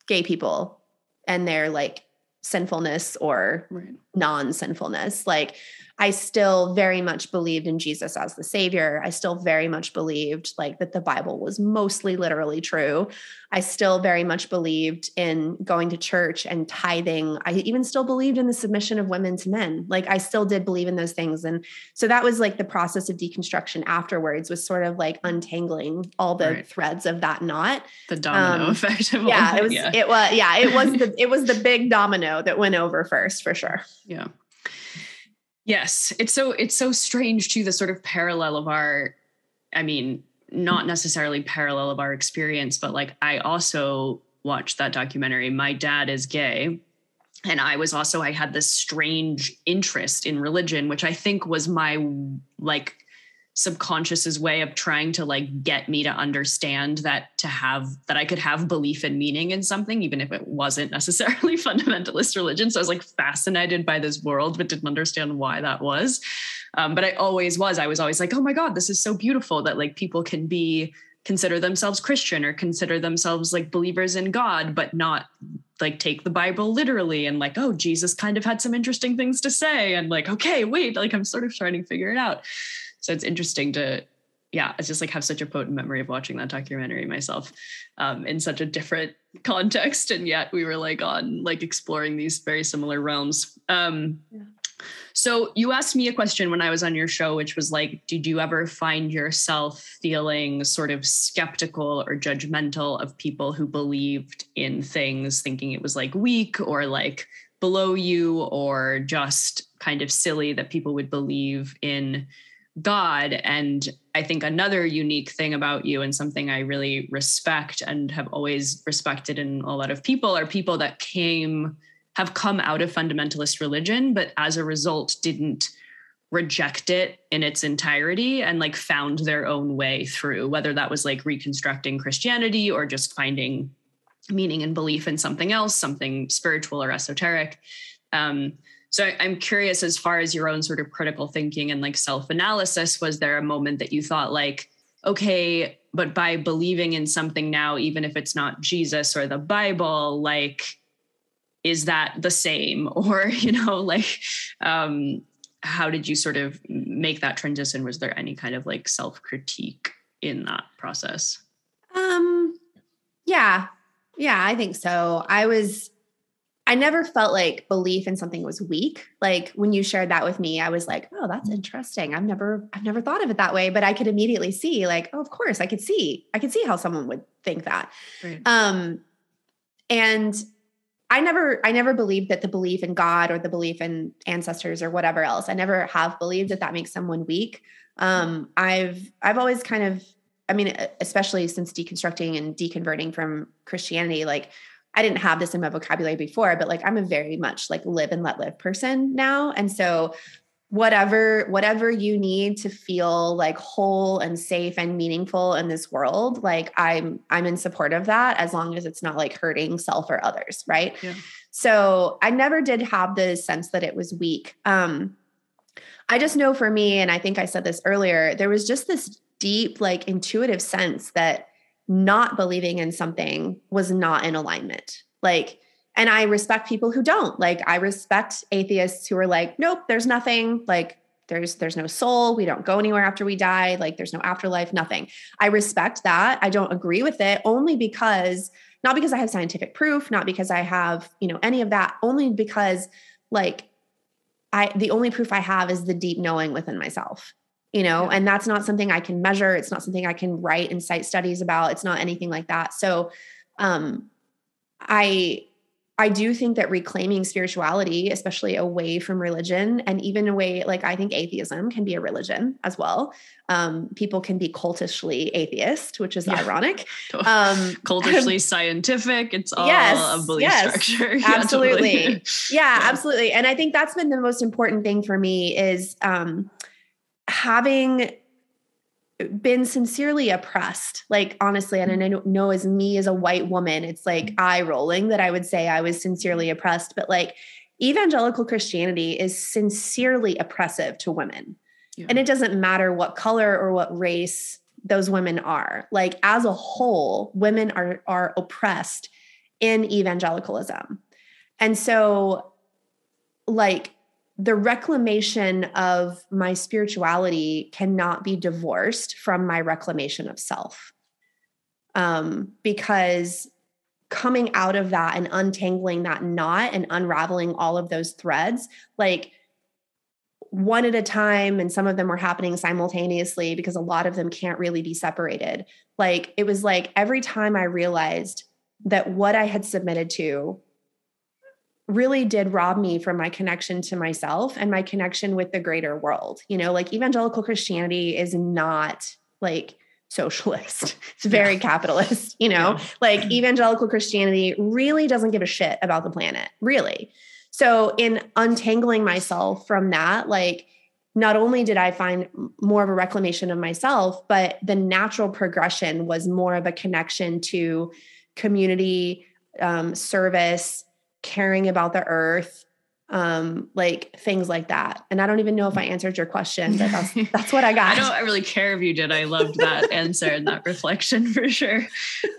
S3: gay people and their like sinfulness or
S1: Right.
S3: non sinfulness. Like, I still very much believed in Jesus as the savior. I still very much believed like that the Bible was mostly literally true. I still very much believed in going to church and tithing. I even still believed in the submission of women to men. Like I still did believe in those things. And so that was like the process of deconstruction afterwards was sort of like untangling all the
S1: Right.
S3: threads of that knot.
S1: The domino
S3: Um,
S1: effect of
S3: Yeah, it was
S1: Yeah.
S3: it was yeah, it was the it was the big domino that went over first for sure.
S1: yeah yes. It's so it's so strange to the sort of parallel of our i mean not necessarily parallel of our experience but like i also watched that documentary. My dad is gay and i was also i had this strange interest in religion which i think was my like subconscious's way of trying to like get me to understand that to have that I could have belief and meaning in something even if it wasn't necessarily fundamentalist religion. So I was like fascinated by this world but didn't understand why that was. Um, but I always was. I was always like oh my god this is so beautiful that like people can be consider themselves Christian or consider themselves like believers in God but not like take the Bible literally and like oh Jesus kind of had some interesting things to say. And like okay wait like I'm sort of trying to figure it out so it's interesting to yeah it's just like have such a potent memory of watching that documentary myself um, in such a different context and yet we were like on like exploring these very similar realms um,
S3: Yeah.
S1: so you asked me a question when i was on your show which was like did you ever find yourself feeling sort of skeptical or judgmental of people who believed in things thinking it was like weak or like below you or just kind of silly that people would believe in God. And I think another unique thing about you and something I really respect and have always respected in a lot of people are people that came, have come out of fundamentalist religion, but as a result didn't reject it in its entirety and like found their own way through, whether that was like reconstructing Christianity or just finding meaning and belief in something else, something spiritual or esoteric. Um, so I'm curious, as far as your own sort of critical thinking and like self analysis, was there a moment that you thought like, okay, but by believing in something now, even if it's not Jesus or the Bible, like, is that the same? Or, you know, like, um, how did you sort of make that transition? Was there any kind of like self critique in that process?
S3: Um, yeah, yeah, I think so. I was, I never felt like belief in something was weak. Like when you shared that with me, I was like, oh, that's interesting. I've never, I've never thought of it that way, but I could immediately see, like, oh, of course, I could see, I could see how someone would think that.
S1: Right.
S3: Um, and I never, I never believed that the belief in God or the belief in ancestors or whatever else. I never have believed that that makes someone weak. Um, I've, I've always kind of, I mean, especially since deconstructing and deconverting from Christianity, like I didn't have this in my vocabulary before, but like I'm a very much like live and let live person now. And so whatever whatever you need to feel like whole and safe and meaningful in this world like i'm i'm in support of that as long as it's not like hurting self or others right
S1: Yeah.
S3: so i never did have the sense that it was weak um i just know for me and i think i said this earlier there was just this deep like intuitive sense that not believing in something was not in alignment like and I respect people who don't. Like I respect atheists who are like, nope, there's nothing. Like there's there's no soul. We don't go anywhere after we die. Like there's no afterlife, nothing. I respect that. I don't agree with it only because not because I have scientific proof, not because I have, you know, any of that, only because like I the only proof I have is the deep knowing within myself. You know, and that's not something I can measure. It's not something I can write and cite studies about. It's not anything like that. So um I I do think that reclaiming spirituality, especially away from religion, and even away, like I think atheism can be a religion as well. Um, people can be cultishly atheist, which is
S1: Yeah.
S3: ironic. Um,
S1: Cultishly scientific. It's all
S3: Yes,
S1: a belief
S3: yes,
S1: structure. Yeah,
S3: absolutely.
S1: totally.
S3: yeah,
S1: Yeah.
S3: absolutely. And I think that's been the most important thing for me is um, having been sincerely oppressed. Like honestly, and I mm-hmm. know, know as me as a white woman, it's like mm-hmm. eye rolling that I would say I was sincerely oppressed. But like evangelical Christianity is sincerely oppressive to women.
S1: Yeah.
S3: And it doesn't matter what color or what race those women are. Like as a whole, women are are oppressed in evangelicalism. And so like the reclamation of my spirituality cannot be divorced from my reclamation of self. Um, because coming out of that and untangling that knot and unraveling all of those threads, like one at a time, and some of them were happening simultaneously because a lot of them can't really be separated. Like it was like every time I realized that what I had submitted to really did rob me from my connection to myself and my connection with the greater world. You know, like evangelical Christianity is not like socialist. It's very capitalist, you know.
S1: Yeah.
S3: Like evangelical Christianity really doesn't give a shit about the planet, really. So in untangling myself from that, like not only did I find more of a reclamation of myself, but the natural progression was more of a connection to community, um, service, caring about the earth, um, like things like that. And I don't even know if I answered your question, but that's that's what I got.
S1: I don't really care if you did. I loved that answer and that reflection for sure.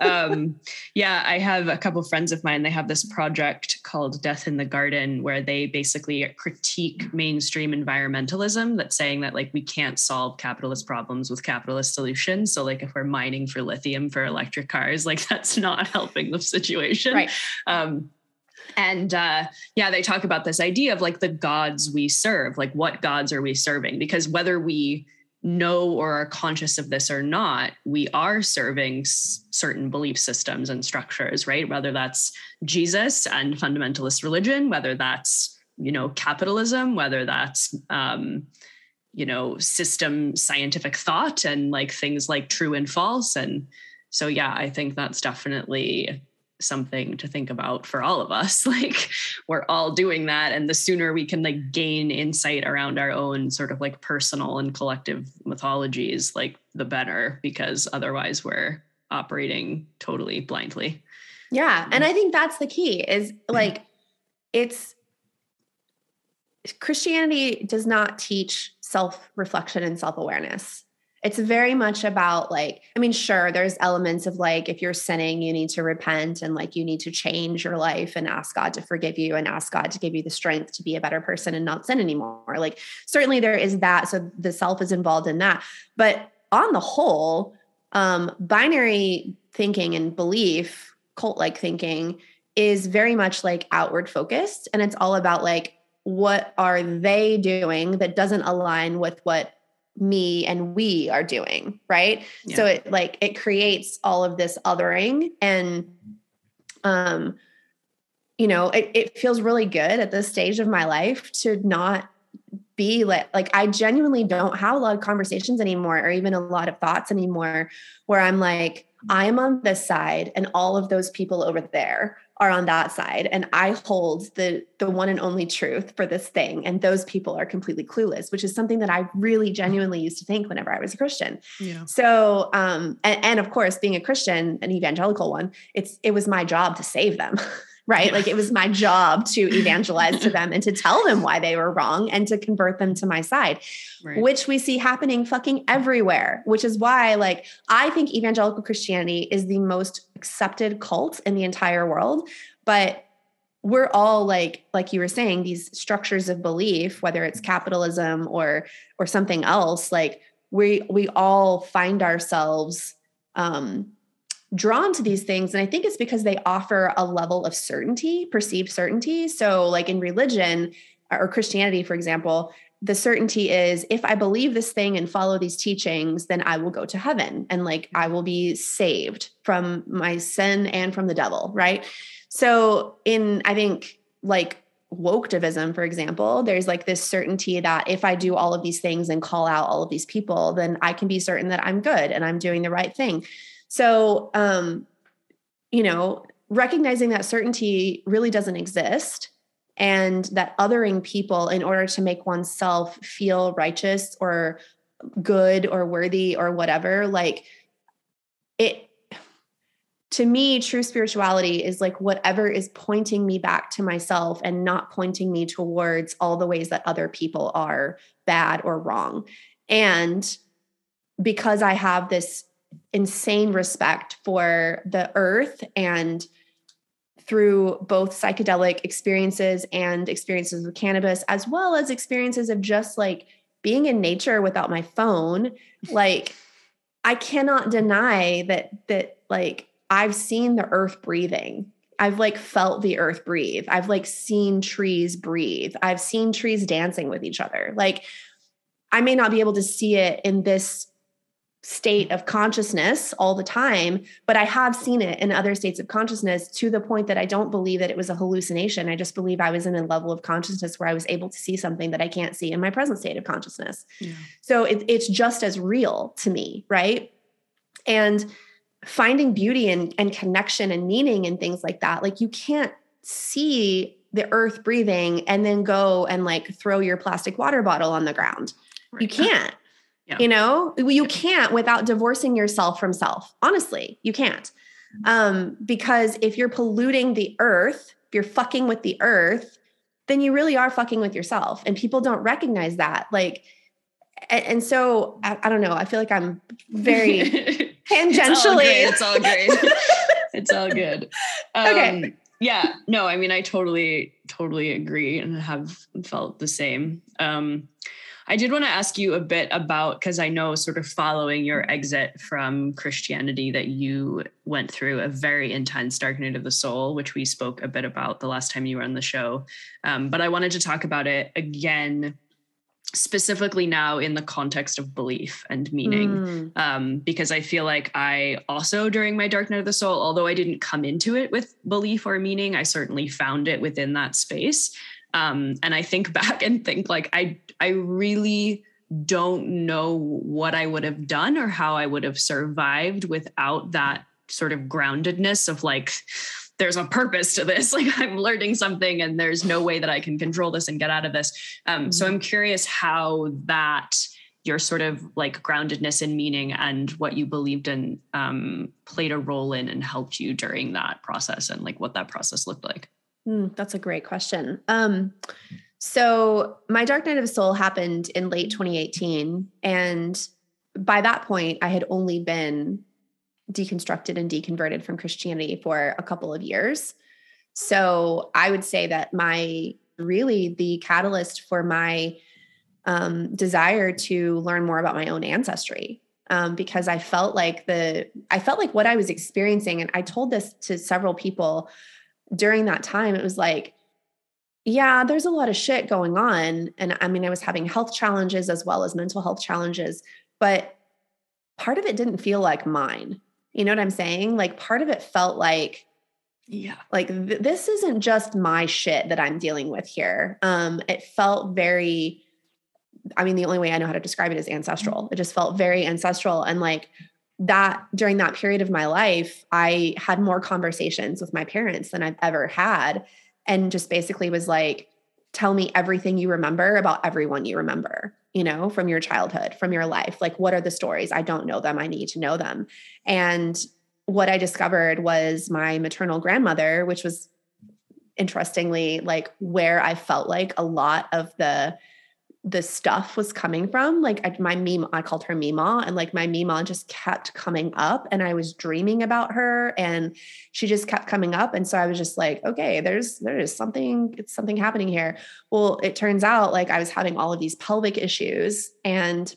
S1: Um, yeah, I have a couple friends of mine. They have this project called Death in the Garden, where they basically critique mainstream environmentalism that's saying that like we can't solve capitalist problems with capitalist solutions. So like if we're mining for lithium for electric cars, like that's not helping the situation.
S3: Right.
S1: Um, and uh, yeah, they talk about this idea of like the gods we serve, like what gods are we serving? Because whether we know or are conscious of this or not, we are serving s- certain belief systems and structures, right? Whether that's Jesus and fundamentalist religion, whether that's you know capitalism, whether that's um, you know system scientific thought and like things like true and false, and so yeah, I think that's definitely something to think about for all of us like we're all doing that and the sooner we can like gain insight around our own sort of like personal and collective mythologies like the better because otherwise we're operating totally blindly
S3: Yeah. Mm-hmm. And I think that's the key is mm-hmm. like it's Christianity does not teach self reflection and self awareness. It's very much about like i mean sure there's elements of like if you're sinning you need to repent and like you need to change your life and ask god to forgive you and ask god to give you the strength to be a better person and not sin anymore. Like certainly there is that so the self is involved in that. But on the whole um binary thinking and belief cult like thinking is very much like outward focused and it's all about like what are they doing that doesn't align with what me and we are doing right yeah. so it like it creates all of this othering and um you know it, it feels really good at this stage of my life to not be like like I genuinely don't have a lot of conversations anymore or even a lot of thoughts anymore where I'm like I'm on this side and all of those people over there are on that side. And i hold the the one and only truth for this thing. And those people are completely clueless which is something that i really genuinely used to think whenever i was a christian. Yeah. so um and, and of course being a christian an evangelical one it's it was my job to save them right? Like it was my job to evangelize to them and to tell them why they were wrong and to convert them to my side, right. which we see happening fucking everywhere, which is why, like, I think evangelical Christianity is the most accepted cult in the entire world. But we're all like like you were saying these structures of belief whether it's capitalism or or something else like we we all find ourselves um drawn to these things. And I think it's because they offer a level of certainty, perceived certainty. So, like in religion uh, or Christianity, for example, the certainty is if I believe this thing and follow these teachings, then I will go to heaven and like I will be saved from my sin and from the devil, right? So, in I think like woketivism, for example, there's like this certainty that if I do all of these things and call out all of these people, then I can be certain that I'm good and I'm doing the right thing. So, um, you know, recognizing that certainty really doesn't exist and that othering people in order to make oneself feel righteous or good or worthy or whatever, like it, to me, true spirituality is like whatever is pointing me back to myself and not pointing me towards all the ways that other people are bad or wrong. And because I have this insane respect for the earth and through both psychedelic experiences and experiences with cannabis as well as experiences of just like being in nature without my phone. Like i cannot deny that that like i've seen the earth breathing. I've like felt the earth breathe. I've like seen trees breathe. I've seen trees dancing with each other. Like i may not be able to see it in this state of consciousness all the time, but I have seen it in other states of consciousness to the point that I don't believe that it was a hallucination. I just believe I was in a level of consciousness where I was able to see something that I can't see in my present state of consciousness. Yeah. So it, it's just as real to me, right? And finding beauty and, and connection and meaning and things like that, like you can't see the earth breathing and then go and like throw your plastic water bottle on the ground. Right. You can't. Yeah. You know, you can't without divorcing yourself from self. Honestly, you can't. Um, because if you're polluting the earth, if you're fucking with the earth, then you really are fucking with yourself. And people don't recognize that. Like, and, and so I, I, don't know. I feel like I'm very tangentially.
S1: It's all great. It's all, great. it's all good. Um, okay. Yeah. No, I mean, I totally, totally agree and have felt the same. Um, I did want to ask you a bit about because I know, sort of following your exit from Christianity, that you went through a very intense dark night of the soul, which we spoke a bit about the last time you were on the show. Um, but I wanted to talk about it again specifically now in the context of belief and meaning mm. um, because i feel like i also during my dark night of the soul although i didn't come into it with belief or meaning i certainly found it within that space um, and i think back and think like i I really don't know what I would have done or how I would have survived without that sort of groundedness of like, there's a purpose to this. Like I'm learning something and there's no way that I can control this and get out of this. Um, mm-hmm. So I'm curious how that your sort of like groundedness and meaning and what you believed in um, played a role in and helped you during that process and like what that process looked like.
S3: Mm, that's a great question. Um, so my dark night of soul happened in late 2018 and by that point, I had only been deconstructed and deconverted from Christianity for a couple of years. So I would say that my really the catalyst for my um, desire to learn more about my own ancestry um, because I felt like the I felt like what I was experiencing, and I told this to several people during that time. It was like, yeah, there's a lot of shit going on, and I mean, I was having health challenges as well as mental health challenges, but part of it didn't feel like mine. You know what I'm saying? Like part of it felt like
S6: yeah
S3: like th- this isn't just my shit that i'm dealing with here um it felt very I mean, the only way I know how to describe it is ancestral. It just felt very ancestral. And like that during that period of my life, I had more conversations with my parents than I've ever had. And just basically was like, tell me everything you remember about everyone you remember, you know, from your childhood, from your life. Like, what are the stories? I don't know them. I need to know them. And what I discovered was my maternal grandmother, which was interestingly like where I felt like a lot of the the stuff was coming from. Like I, my meme, I called her Mima, and like my Mima just kept coming up, and I was dreaming about her, and she just kept coming up, and so I was just like, okay, there's there is something, it's something happening here. Well, it turns out like I was having all of these pelvic issues, and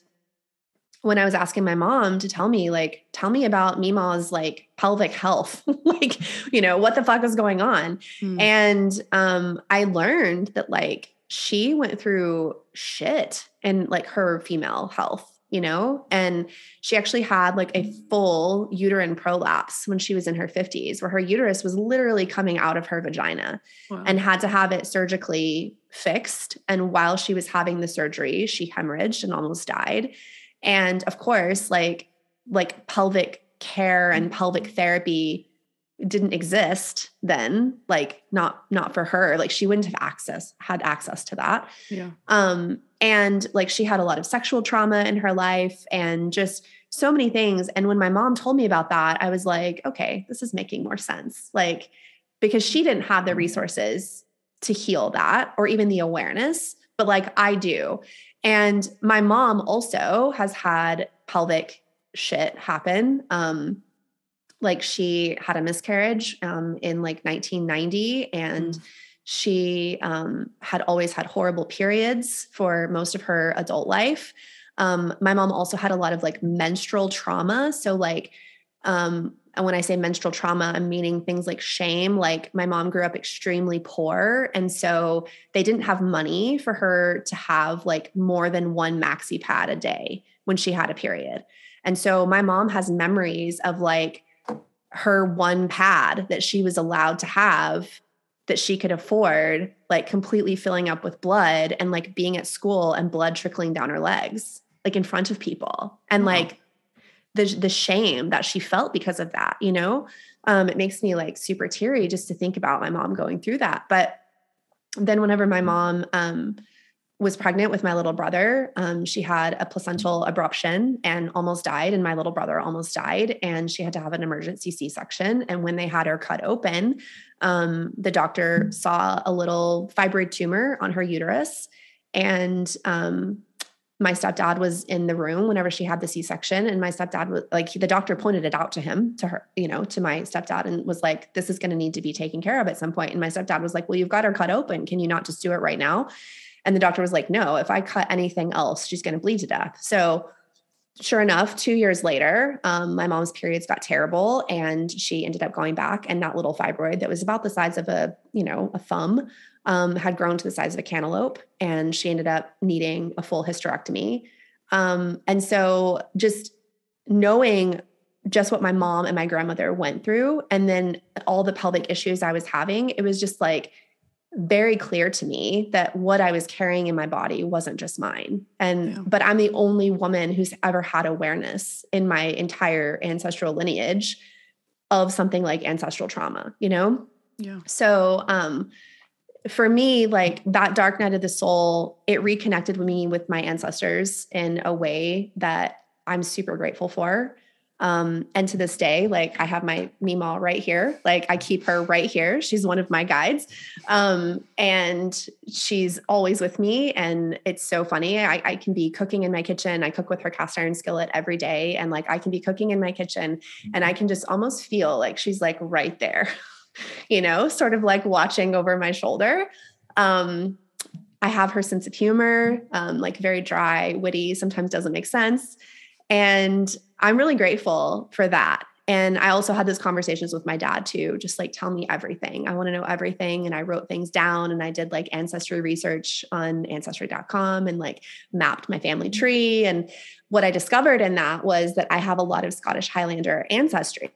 S3: when I was asking my mom to tell me, like, tell me about Mima's like pelvic health, like, you know, what the fuck is going on, mm. and um, I learned that like she went through shit in like her female health you know? And she actually had like a full uterine prolapse when she was in her 50s where her uterus was literally coming out of her vagina wow. and had to have it surgically fixed. And while she was having the surgery she hemorrhaged and almost died. And of course like like pelvic care and mm-hmm. pelvic therapy didn't exist then like not not for her like she wouldn't have access had access to that.
S6: Yeah.
S3: Um and like she had a lot of sexual trauma in her life and just so many things. And when my mom told me about that i was like okay this is making more sense. Like because she didn't have the resources to heal that or even the awareness but like i do. And my mom also has had pelvic shit happen um like she had a miscarriage um, in like 1990 and mm. she um, had always had horrible periods for most of her adult life um, my mom also had a lot of like menstrual trauma so like um, and when I say menstrual trauma, I'm meaning things like shame. Like my mom grew up extremely poor. And so they didn't have money for her to have like more than one maxi pad a day when she had a period. And so my mom has memories of like her one pad that she was allowed to have that she could afford, like completely filling up with blood and like being at school and blood trickling down her legs, like in front of people. And wow. like the the shame that she felt because of that, you know? Um, it makes me like super teary just to think about my mom going through that. But then whenever my mom um was pregnant with my little brother. Um, she had a placental abruption and almost died, and my little brother almost died. And she had to have an emergency C section. And when they had her cut open, um, the doctor saw a little fibroid tumor on her uterus. And um, my stepdad was in the room whenever she had the C section. And my stepdad was like, the doctor pointed it out to him, to her, you know, to my stepdad, and was like, this is going to need to be taken care of at some point. And my stepdad was like, well, you've got her cut open. Can you not just do it right now? And the doctor was like, no, if I cut anything else, she's going to bleed to death. So, sure enough, two years later, um, my mom's periods got terrible and she ended up going back. And that little fibroid that was about the size of a, you know, a thumb um, had grown to the size of a cantaloupe. And she ended up needing a full hysterectomy. Um, and so just knowing just what my mom and my grandmother went through and then all the pelvic issues I was having, it was just like, very clear to me that what I was carrying in my body wasn't just mine. And yeah. but I'm the only woman who's ever had awareness in my entire ancestral lineage of something like ancestral trauma, you know?
S6: Yeah.
S3: So um for me, like that dark night of the soul, it reconnected with me with my ancestors in a way that I'm super grateful for. Um, and to this day, like I have my Meemaw right here. Like I keep her right here. She's one of my guides. Um, and she's always with me. And it's so funny. I, I can be cooking in my kitchen. I cook with her cast iron skillet every day. And like I can be cooking in my kitchen and I can just almost feel like she's like right there, you know, sort of like watching over my shoulder. Um, I have her sense of humor, um, like very dry, witty, sometimes doesn't make sense. And I'm really grateful for that. And I also had those conversations with my dad too, just like tell me everything. I want to know everything. And I wrote things down and I did like ancestry research on ancestry.com and like mapped my family tree. And what I discovered in that was that I have a lot of Scottish Highlander ancestry,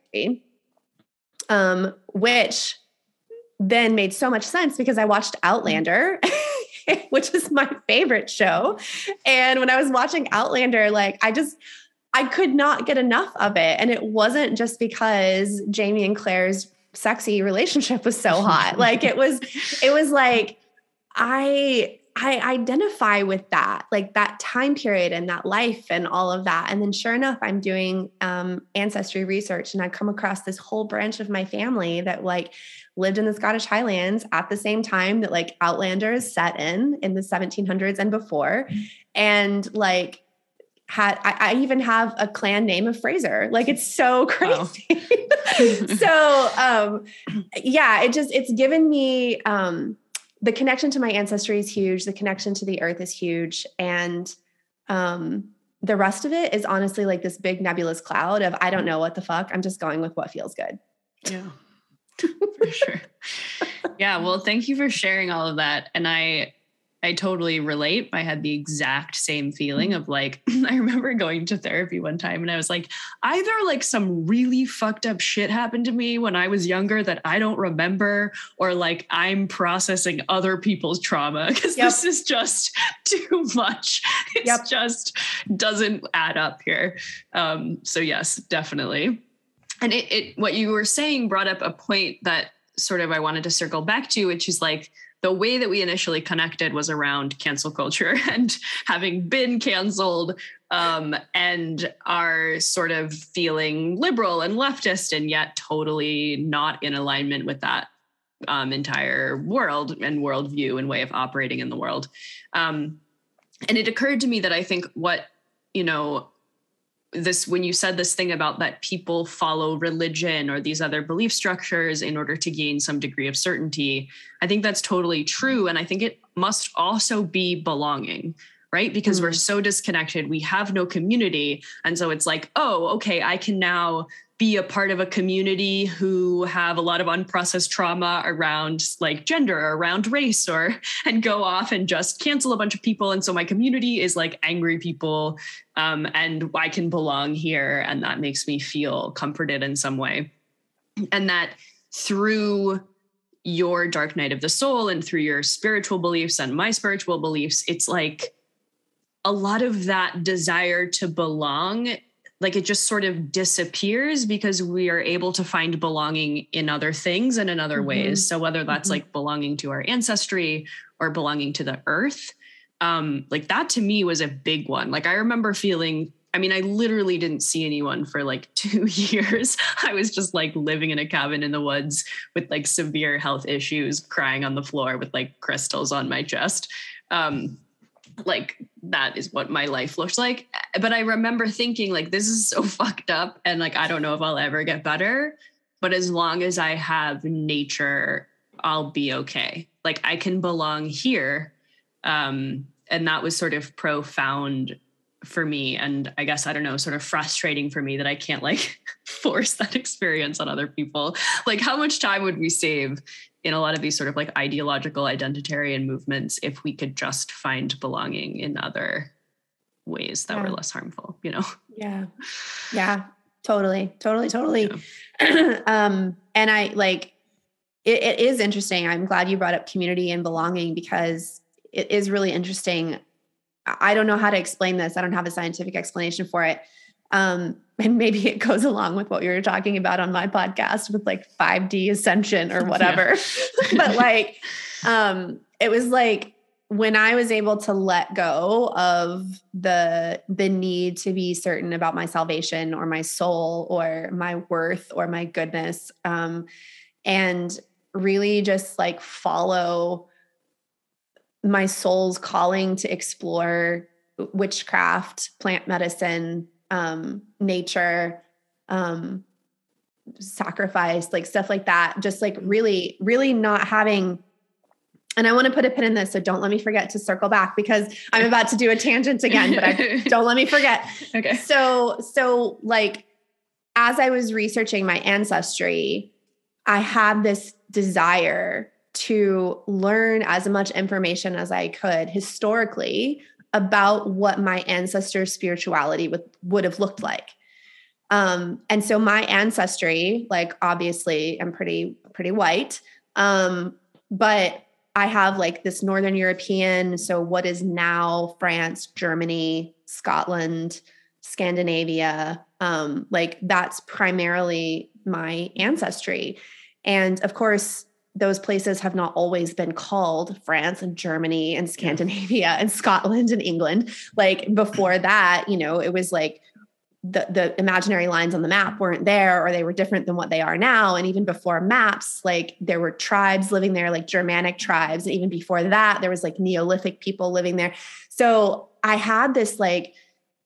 S3: um, which then made so much sense because I watched Outlander. which is my favorite show. And when I was watching Outlander, like I just I could not get enough of it. And it wasn't just because Jamie and Claire's sexy relationship was so hot. like it was, it was like, I I identify with that, like that time period and that life and all of that. And then, sure enough, I'm doing um, ancestry research, and I come across this whole branch of my family that like lived in the Scottish Highlands at the same time that like Outlanders set in in the 1700s and before, and like had I, I, even have a clan name of Fraser. Like it's so crazy. Wow. so um yeah, it just it's given me um the connection to my ancestry is huge. The connection to the earth is huge. And um the rest of it is honestly like this big nebulous cloud of I don't know what the fuck. I'm just going with what feels good.
S1: Yeah. for sure. Yeah, well, thank you for sharing all of that. And I I totally relate. I had the exact same feeling of like, I remember going to therapy one time and I was like, either like some really fucked up shit happened to me when I was younger that I don't remember, or like I'm processing other people's trauma because yep. this is just too much. It yep. just doesn't add up here. Um, so, yes, definitely. And it, it, what you were saying brought up a point that sort of I wanted to circle back to, which is like, the way that we initially connected was around cancel culture and having been canceled um, and are sort of feeling liberal and leftist and yet totally not in alignment with that um, entire world and worldview and way of operating in the world. Um, and it occurred to me that I think what, you know, this when you said this thing about that people follow religion or these other belief structures in order to gain some degree of certainty i think that's totally true. And i think it must also be belonging right? Because mm-hmm. we're so disconnected. We have no community. And so it's like oh okay i can now be a part of a community who have a lot of unprocessed trauma around like gender or around race or and go off and just cancel a bunch of people. And so my community is like angry people um, and i can belong here and that makes me feel comforted in some way. And that through your dark night of the soul and through your spiritual beliefs and my spiritual beliefs it's like a lot of that desire to belong like it just sort of disappears because we are able to find belonging in other things and in other mm-hmm. ways so whether that's mm-hmm. like belonging to our ancestry or belonging to the earth um like that to me was a big one like i remember feeling I mean, I literally didn't see anyone for like two years. I was just like living in a cabin in the woods with like severe health issues, crying on the floor with like crystals on my chest. Um, like that is what my life looks like. But i remember thinking like this is so fucked up and like i don't know if i'll ever get better but as long as i have nature i'll be okay. Like i can belong here um and that was sort of profound for me. And i guess i don't know sort of frustrating for me that i can't like force that experience on other people. Like how much time would we save in a lot of these sort of like ideological identitarian movements if we could just find belonging in other ways that yeah. were less harmful you know?
S3: Yeah. Yeah. Totally. Totally totally. Yeah. um and i like it, it is interesting. I'm glad you brought up community and belonging because it is really interesting. I don't know how to explain this. I don't have a scientific explanation for it um, and maybe it goes along with what we were talking about on my podcast with like 5D ascension or whatever. but like, um, it was like when I was able to let go of the the need to be certain about my salvation or my soul or my worth or my goodness, um, and really just like follow my soul's calling to explore witchcraft, plant medicine, um, nature, um, sacrifice, like stuff like that. Just like really, really not having. And I want to put a pin in this, so don't let me forget to circle back because I'm about to do a tangent again, but I, don't let me forget.
S6: Okay.
S3: So, so like as I was researching my ancestry, I had this desire to learn as much information as I could historically about what my ancestors' spirituality would, would have looked like. Um, and so my ancestry, like obviously I'm pretty, pretty white. Um, but I have like this Northern European, so what is now France, Germany, Scotland, Scandinavia, um, like that's primarily my ancestry. And of course, those places have not always been called France and Germany and Scandinavia and Scotland and England. Like before that, you know, it was like the the imaginary lines on the map weren't there or they were different than what they are now. And even before maps like there were tribes living there like germanic tribes. And even before that there was like neolithic people living there. So i had this like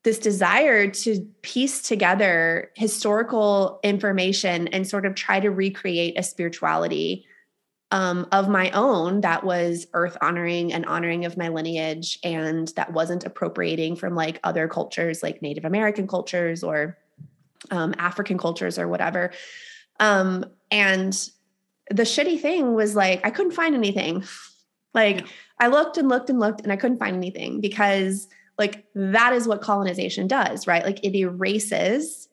S3: this desire to piece together historical information and sort of try to recreate a spirituality um, of my own that was earth honoring and honoring of my lineage and that wasn't appropriating from like other cultures like native american cultures or um, african cultures or whatever. Um, and the shitty thing was like i couldn't find anything. Like i looked and looked and looked and i couldn't find anything because like that is what colonization does right? Like it erases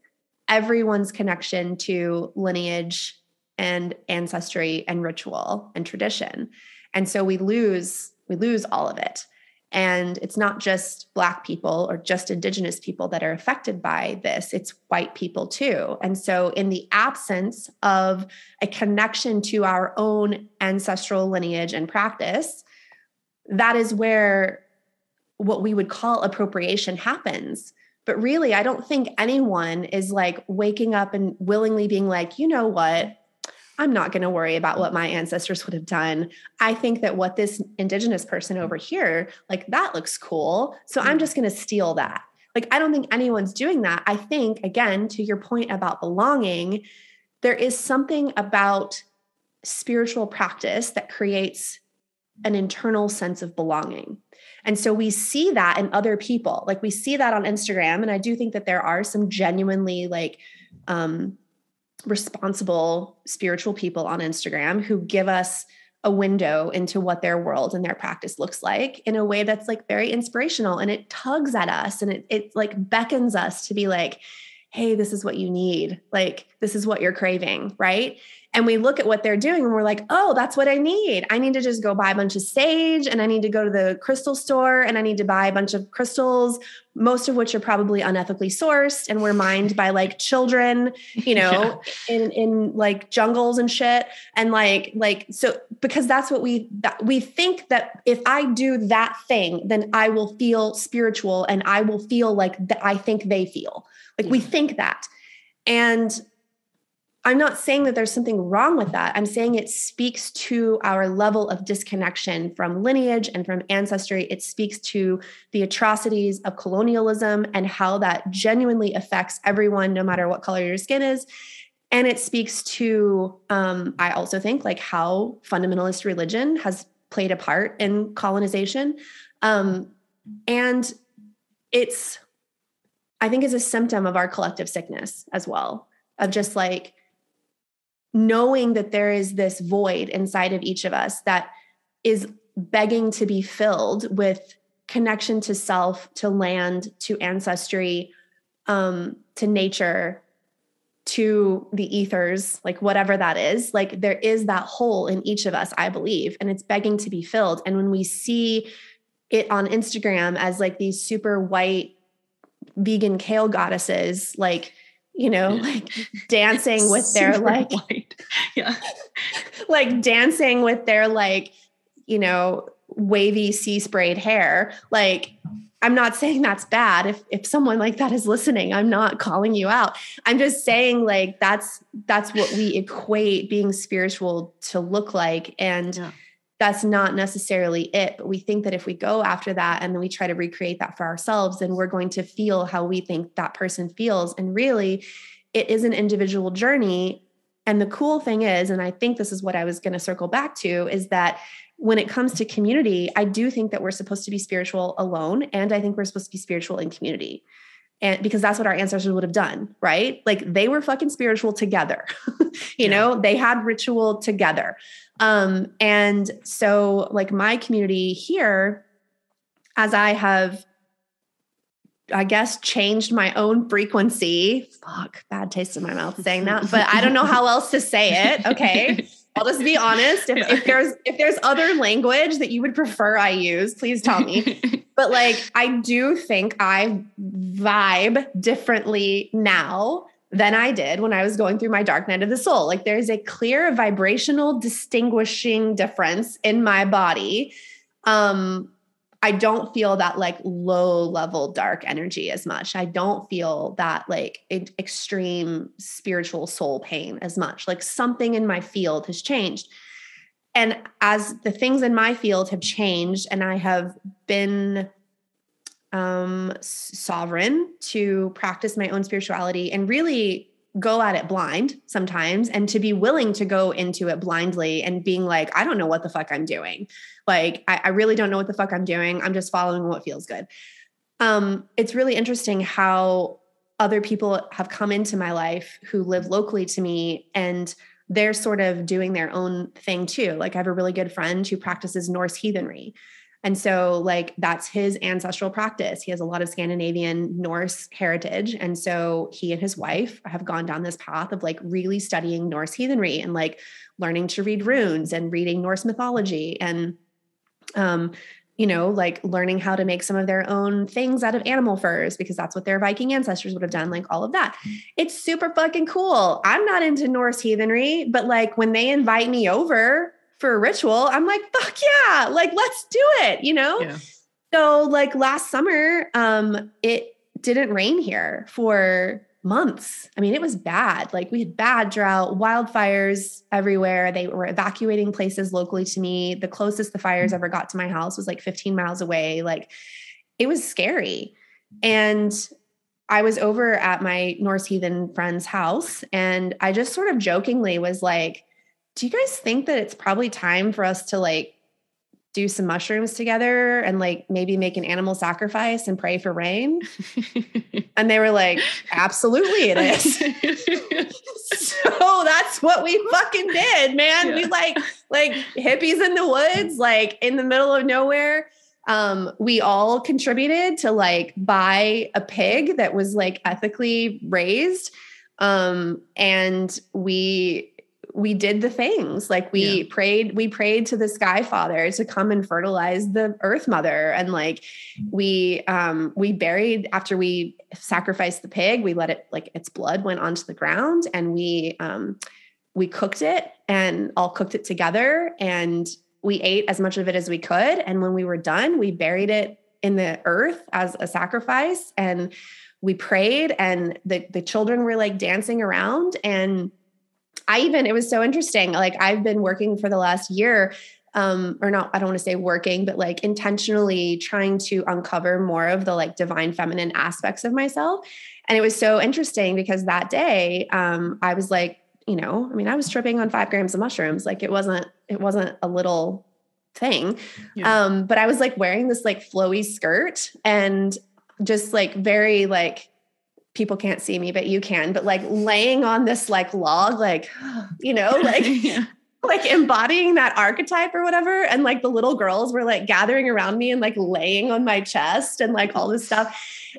S3: everyone's connection to lineage and ancestry and ritual and tradition. And so we lose we lose all of it. And it's not just Black people or just Indigenous people that are affected by this, it's white people too. And so, in the absence of a connection to our own ancestral lineage and practice, that is where what we would call appropriation happens. But really, I don't think anyone is like waking up and willingly being like, you know what? I'm not going to worry about what my ancestors would have done. I think that what this indigenous person over here, like that looks cool. So I'm mm. just going to steal that. Like, I don't think anyone's doing that. I think, again, to your point about belonging, there is something about spiritual practice that creates an internal sense of belonging. And so we see that in other people. Like we see that on Instagram. And I do think that there are some genuinely like um, responsible spiritual people on Instagram who give us a window into what their world and their practice looks like in a way that's like very inspirational. And it tugs at us and it it like beckons us to be like hey this is what you need. Like this is what you're craving right and we look at what they're doing and we're like, oh, that's what I need. I need to just go buy a bunch of sage and I need to go to the crystal store and I need to buy a bunch of crystals, most of which are probably unethically sourced and were mined by like children, you know, yeah. in in like jungles and shit. And like, like, so because that's what we that we think that if I do that thing, then I will feel spiritual and I will feel like that I think they feel. Like yeah. we think that. And I'm not saying that there's something wrong with that. I'm saying it speaks to our level of disconnection from lineage and from ancestry. It speaks to the atrocities of colonialism and how that genuinely affects everyone, no matter what color your skin is. And it speaks to, um, I also think, like how fundamentalist religion has played a part in colonization. Um, and it's, I think, is a symptom of our collective sickness as well, of just like, knowing that there is this void inside of each of us that is begging to be filled with connection to self, to land, to ancestry, um, to nature, to the ethers, like whatever that is. Like there is that hole in each of us, I believe, and it's begging to be filled. And when we see it on Instagram as like these super white vegan kale goddesses, like you know, like dancing with their like,
S6: white. yeah,
S3: like dancing with their like, you know, wavy sea sprayed hair. Like, I'm not saying that's bad. If if someone like that is listening, I'm not calling you out. I'm just saying like that's that's what we equate being spiritual to look like. And
S6: Yeah.
S3: That's not necessarily it. But we think that if we go after that and then we try to recreate that for ourselves, then we're going to feel how we think that person feels. And really, it is an individual journey. And the cool thing is, and I think this is what I was going to circle back to, is that when it comes to community, I do think that we're supposed to be spiritual alone. And I think we're supposed to be spiritual in community. And because that's what our ancestors would have done, right? Like they were fucking spiritual together. you
S6: Yeah.
S3: know, they had ritual together. Um, and so, like, my community here, as I have, I guess, changed my own frequency. Fuck, bad taste in my mouth saying that, but I don't know how else to say it. Okay. I'll just be honest. If, if there's if there's other language that you would prefer I use, please tell me. But like I do think I vibe differently now than I did when I was going through my dark night of the soul. Like there's a clear vibrational distinguishing difference in my body. Um I don't feel that like low level dark energy as much. I don't feel that like extreme spiritual soul pain as much. Like something in my field has changed. And as the things in my field have changed and I have been um sovereign to practice my own spirituality and really go at it blind sometimes and to be willing to go into it blindly and being like i don't know what the fuck i'm doing. Like I, I really don't know what the fuck i'm doing. I'm just following what feels good. Um it's really interesting how other people have come into my life who live locally to me and they're sort of doing their own thing too. Like i have a really good friend who practices norse heathenry and so, like, that's his ancestral practice. He has a lot of Scandinavian Norse heritage. And so, he and his wife have gone down this path of like really studying Norse heathenry and like learning to read runes and reading Norse mythology and, um, you know, like learning how to make some of their own things out of animal furs because that's what their Viking ancestors would have done, like all of that. It's super fucking cool. I'm not into Norse heathenry, but like when they invite me over, for a ritual, I'm like, fuck yeah, like let's do it, you know?
S6: Yeah.
S3: So like last summer, um, it didn't rain here for months. I mean, it was bad. Like we had bad drought, wildfires everywhere. They were evacuating places locally to me. The closest the fires ever got to my house was like 15 miles away. Like it was scary. And I was over at my Norse heathen friend's house and I just sort of jokingly was like, do you guys think that it's probably time for us to like do some mushrooms together and like maybe make an animal sacrifice and pray for rain? And they were like, absolutely it is. so that's what we fucking did, man. We like like hippies in the woods, like in the middle of nowhere. Um, we all contributed to like buy a pig that was like ethically raised. Um, and we we did the things. Like we
S6: Yeah.
S3: prayed we prayed to the sky father to come and fertilize the earth mother. And like we um we buried after we sacrificed the pig we let it like its blood went onto the ground and we um we cooked it and all cooked it together. And we ate as much of it as we could. And when we were done we buried it in the earth as a sacrifice. And we prayed and the the children were like dancing around. And I even it was so interesting like I've been working for the last year um or not I don't want to say working but like intentionally trying to uncover more of the like divine feminine aspects of myself and it was so interesting because that day um I was like you know I mean I was tripping on 5 grams of mushrooms like it wasn't it wasn't a little thing
S6: Yeah.
S3: um but I was like wearing this like flowy skirt and just like very like people can't see me but you can but like laying on this like log like you know like
S6: yeah.
S3: like embodying that archetype or whatever. And like the little girls were like gathering around me and like laying on my chest and like all this stuff.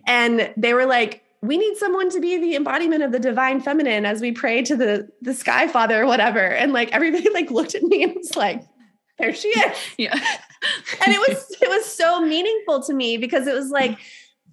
S3: And they were like, we need someone to be the embodiment of the divine feminine as we pray to the the sky father or whatever. And like everybody like looked at me and was like, there she is
S6: yeah.
S3: and it was it was so meaningful to me because it was like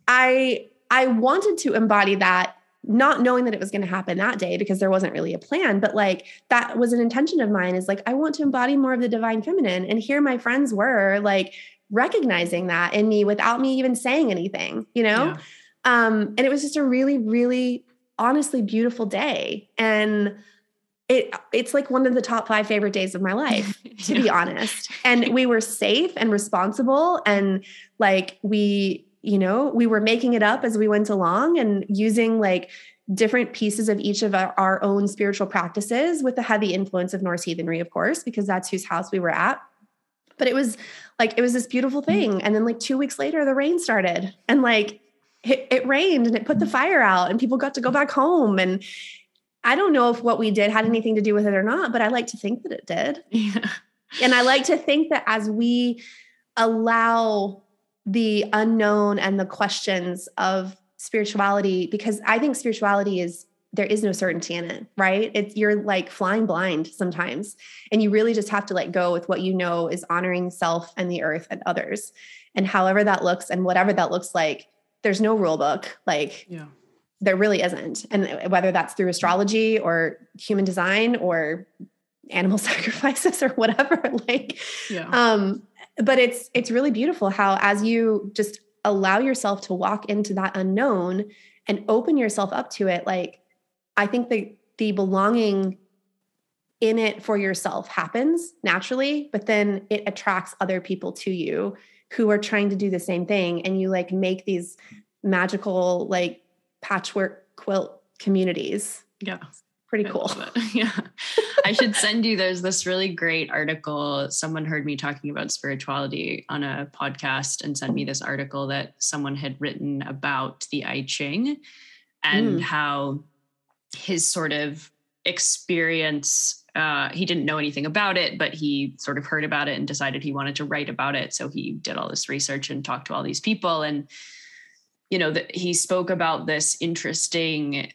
S3: i i wanted to embody that not knowing that it was going to happen that day because there wasn't really a plan but like that was an intention of mine is like i want to embody more of the divine feminine. And here my friends were like recognizing that in me without me even saying anything you know?
S1: Yeah.
S3: um and it was just a really really honestly beautiful day. And it it's like one of the top 5 favorite days of my life to be honest. And we were safe and responsible and like we you know we were making it up as we went along and using like different pieces of each of our, our own spiritual practices with the heavy influence of norse heathenry of course because that's whose house we were at. But it was like it was this beautiful mm-hmm. thing. And then like two weeks later the rain started. And like it, it rained and it put the mm-hmm. fire out and people got to go back home. And i don't know if what we did had anything to do with it or not but i like to think that it did.
S1: Yeah.
S3: and I like to think that as we allow the unknown and the questions of spirituality, because I think spirituality is there is no certainty in it, right? It's you're like flying blind sometimes. And you really just have to let go with what you know is honoring self and the earth and others. And however that looks and whatever that looks like, there's no rule book. Like
S1: Yeah.
S3: there really isn't. And whether that's through astrology or human design or animal sacrifices or whatever, like
S1: Yeah.
S3: um but it's it's really beautiful how as you just allow yourself to walk into that unknown and open yourself up to it like i think the the belonging in it for yourself happens naturally but then it attracts other people to you who are trying to do the same thing and you like make these magical like patchwork quilt communities
S1: yeah.
S3: Pretty cool.
S1: Yeah. I should send you there's this really great article. Someone heard me talking about spirituality on a podcast and sent me this article that someone had written about the I Ching and
S3: Mm.
S1: how his sort of experience uh, he didn't know anything about it, but he sort of heard about it and decided he wanted to write about it. So he did all this research and talked to all these people. And, you know, that he spoke about this interesting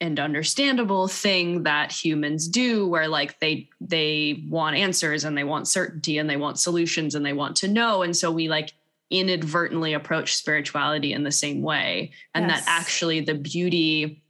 S1: and understandable thing that humans do where like they they want answers and they want certainty and they want solutions and they want to know and so we like inadvertently approach spirituality in the same way and
S3: Yes.
S1: that actually the beauty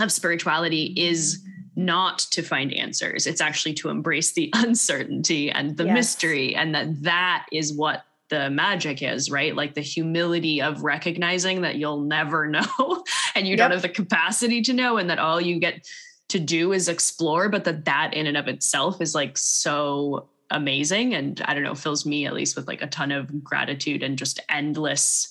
S1: of spirituality is not to find answers it's actually to embrace the uncertainty and the
S3: Yes.
S1: mystery and that that is what the magic is right like the humility of recognizing that you'll never know and you don't have the capacity to know and that all you get to do is explore but that that in and of itself is like so amazing and i don't know fills me at least with like a ton of gratitude and just endless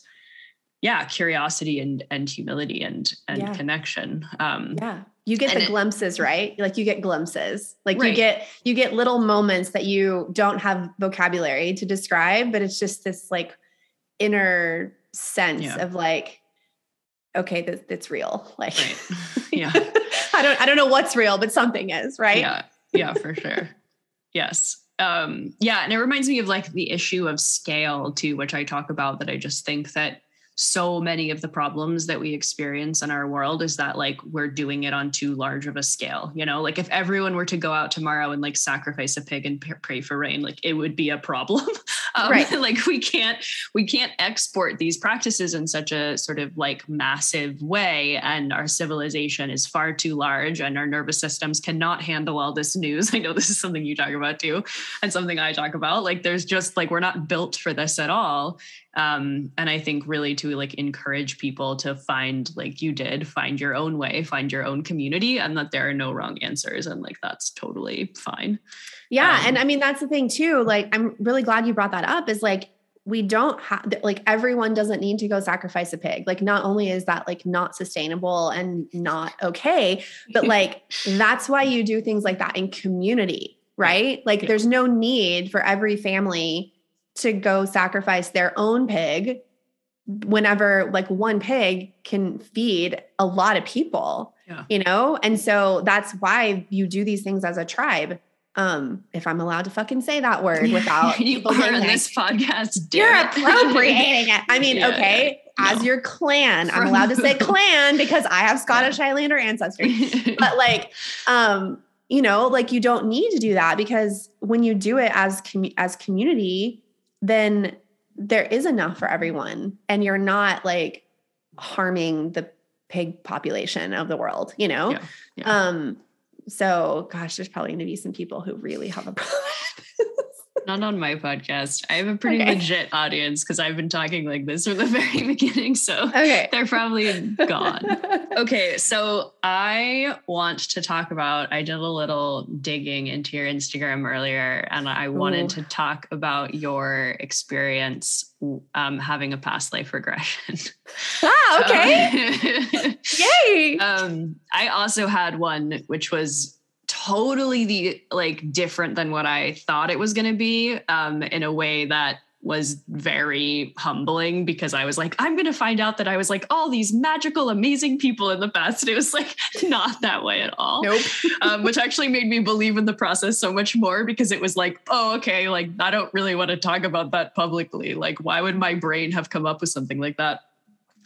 S1: yeah curiosity and and humility and and
S3: Yeah.
S1: connection um
S3: Yeah. You get
S1: And
S3: the
S1: it-
S3: glimpses, right? Like you get glimpses. Like you get you get little moments that you don't have vocabulary to describe, but it's just this like inner sense
S1: Yeah.
S3: of like okay, this it's real. Like
S1: right yeah
S3: I don't I don't know what's real, but something is, right?
S1: Yeah, yeah, for sure. Yes. Um, yeah, and it reminds me of like the issue of scale too, which I talk about that I just think that so many of the problems that we experience in our world is that like we're doing it on too large of a scale you know? Like if everyone were to go out tomorrow and like sacrifice a pig and pray for rain like it would be a problem. Um,
S3: Right.
S1: like we can't we can't export these practices in such a sort of like massive way and our civilization is far too large and our nervous systems cannot handle all this news. I know this is something you talk about too and something i talk about. Like there's just like we're not built for this at all um and i think really to like encourage people to find like you did find your own way find your own community and that there are no wrong answers and like that's totally fine
S3: Yeah.
S1: Um,
S3: and I mean, that's the thing too. Like, I'm really glad you brought that up is like, we don't have, like, everyone doesn't need to go sacrifice a pig. Like, not only is that like not sustainable and not okay, but like, that's why you do things like that in community, right? Like,
S1: Yeah.
S3: there's no need for every family to go sacrifice their own pig whenever like one pig can feed a lot of people
S1: Yeah.
S3: you know and so that's why you do these things as a tribe um if i'm allowed to fucking say that word without
S1: you are on this podcast
S3: you're
S1: it.
S3: appropriating it i mean
S1: Yeah,
S3: okay
S1: yeah.
S3: as
S1: No.
S3: your clan i'm
S1: From-
S3: allowed to say clan because i have scottish highlander ancestry but like um you know like you don't need to do that because when you do it as commu- as community then there is enough for everyone and you're not like harming the pig population of the world, you know?
S1: Yeah, yeah.
S3: Um, so gosh, there's probably gonna be some people who really have a problem.
S1: Not on my podcast. I have a pretty
S3: Okay.
S1: legit audience because I've been talking like this from the very beginning. So
S3: okay.
S1: they're probably gone. Okay, so I want to talk about. I did a little digging into your Instagram earlier, and I wanted
S3: Ooh.
S1: to talk about your experience um, having a past life regression.
S3: ah, okay. Yay.
S1: um, I also had one which was totally the like different than what I thought it was going to be um, in a way that was very humbling because I was like, I'm going to find out that I was like all these magical, amazing people in the past. And it was like not that way at all.
S3: nope.
S1: Um, which actually made me believe in the process so much more because it was like, oh, okay, like I don't really want to talk about that publicly. Like, why would my brain have come up with something like that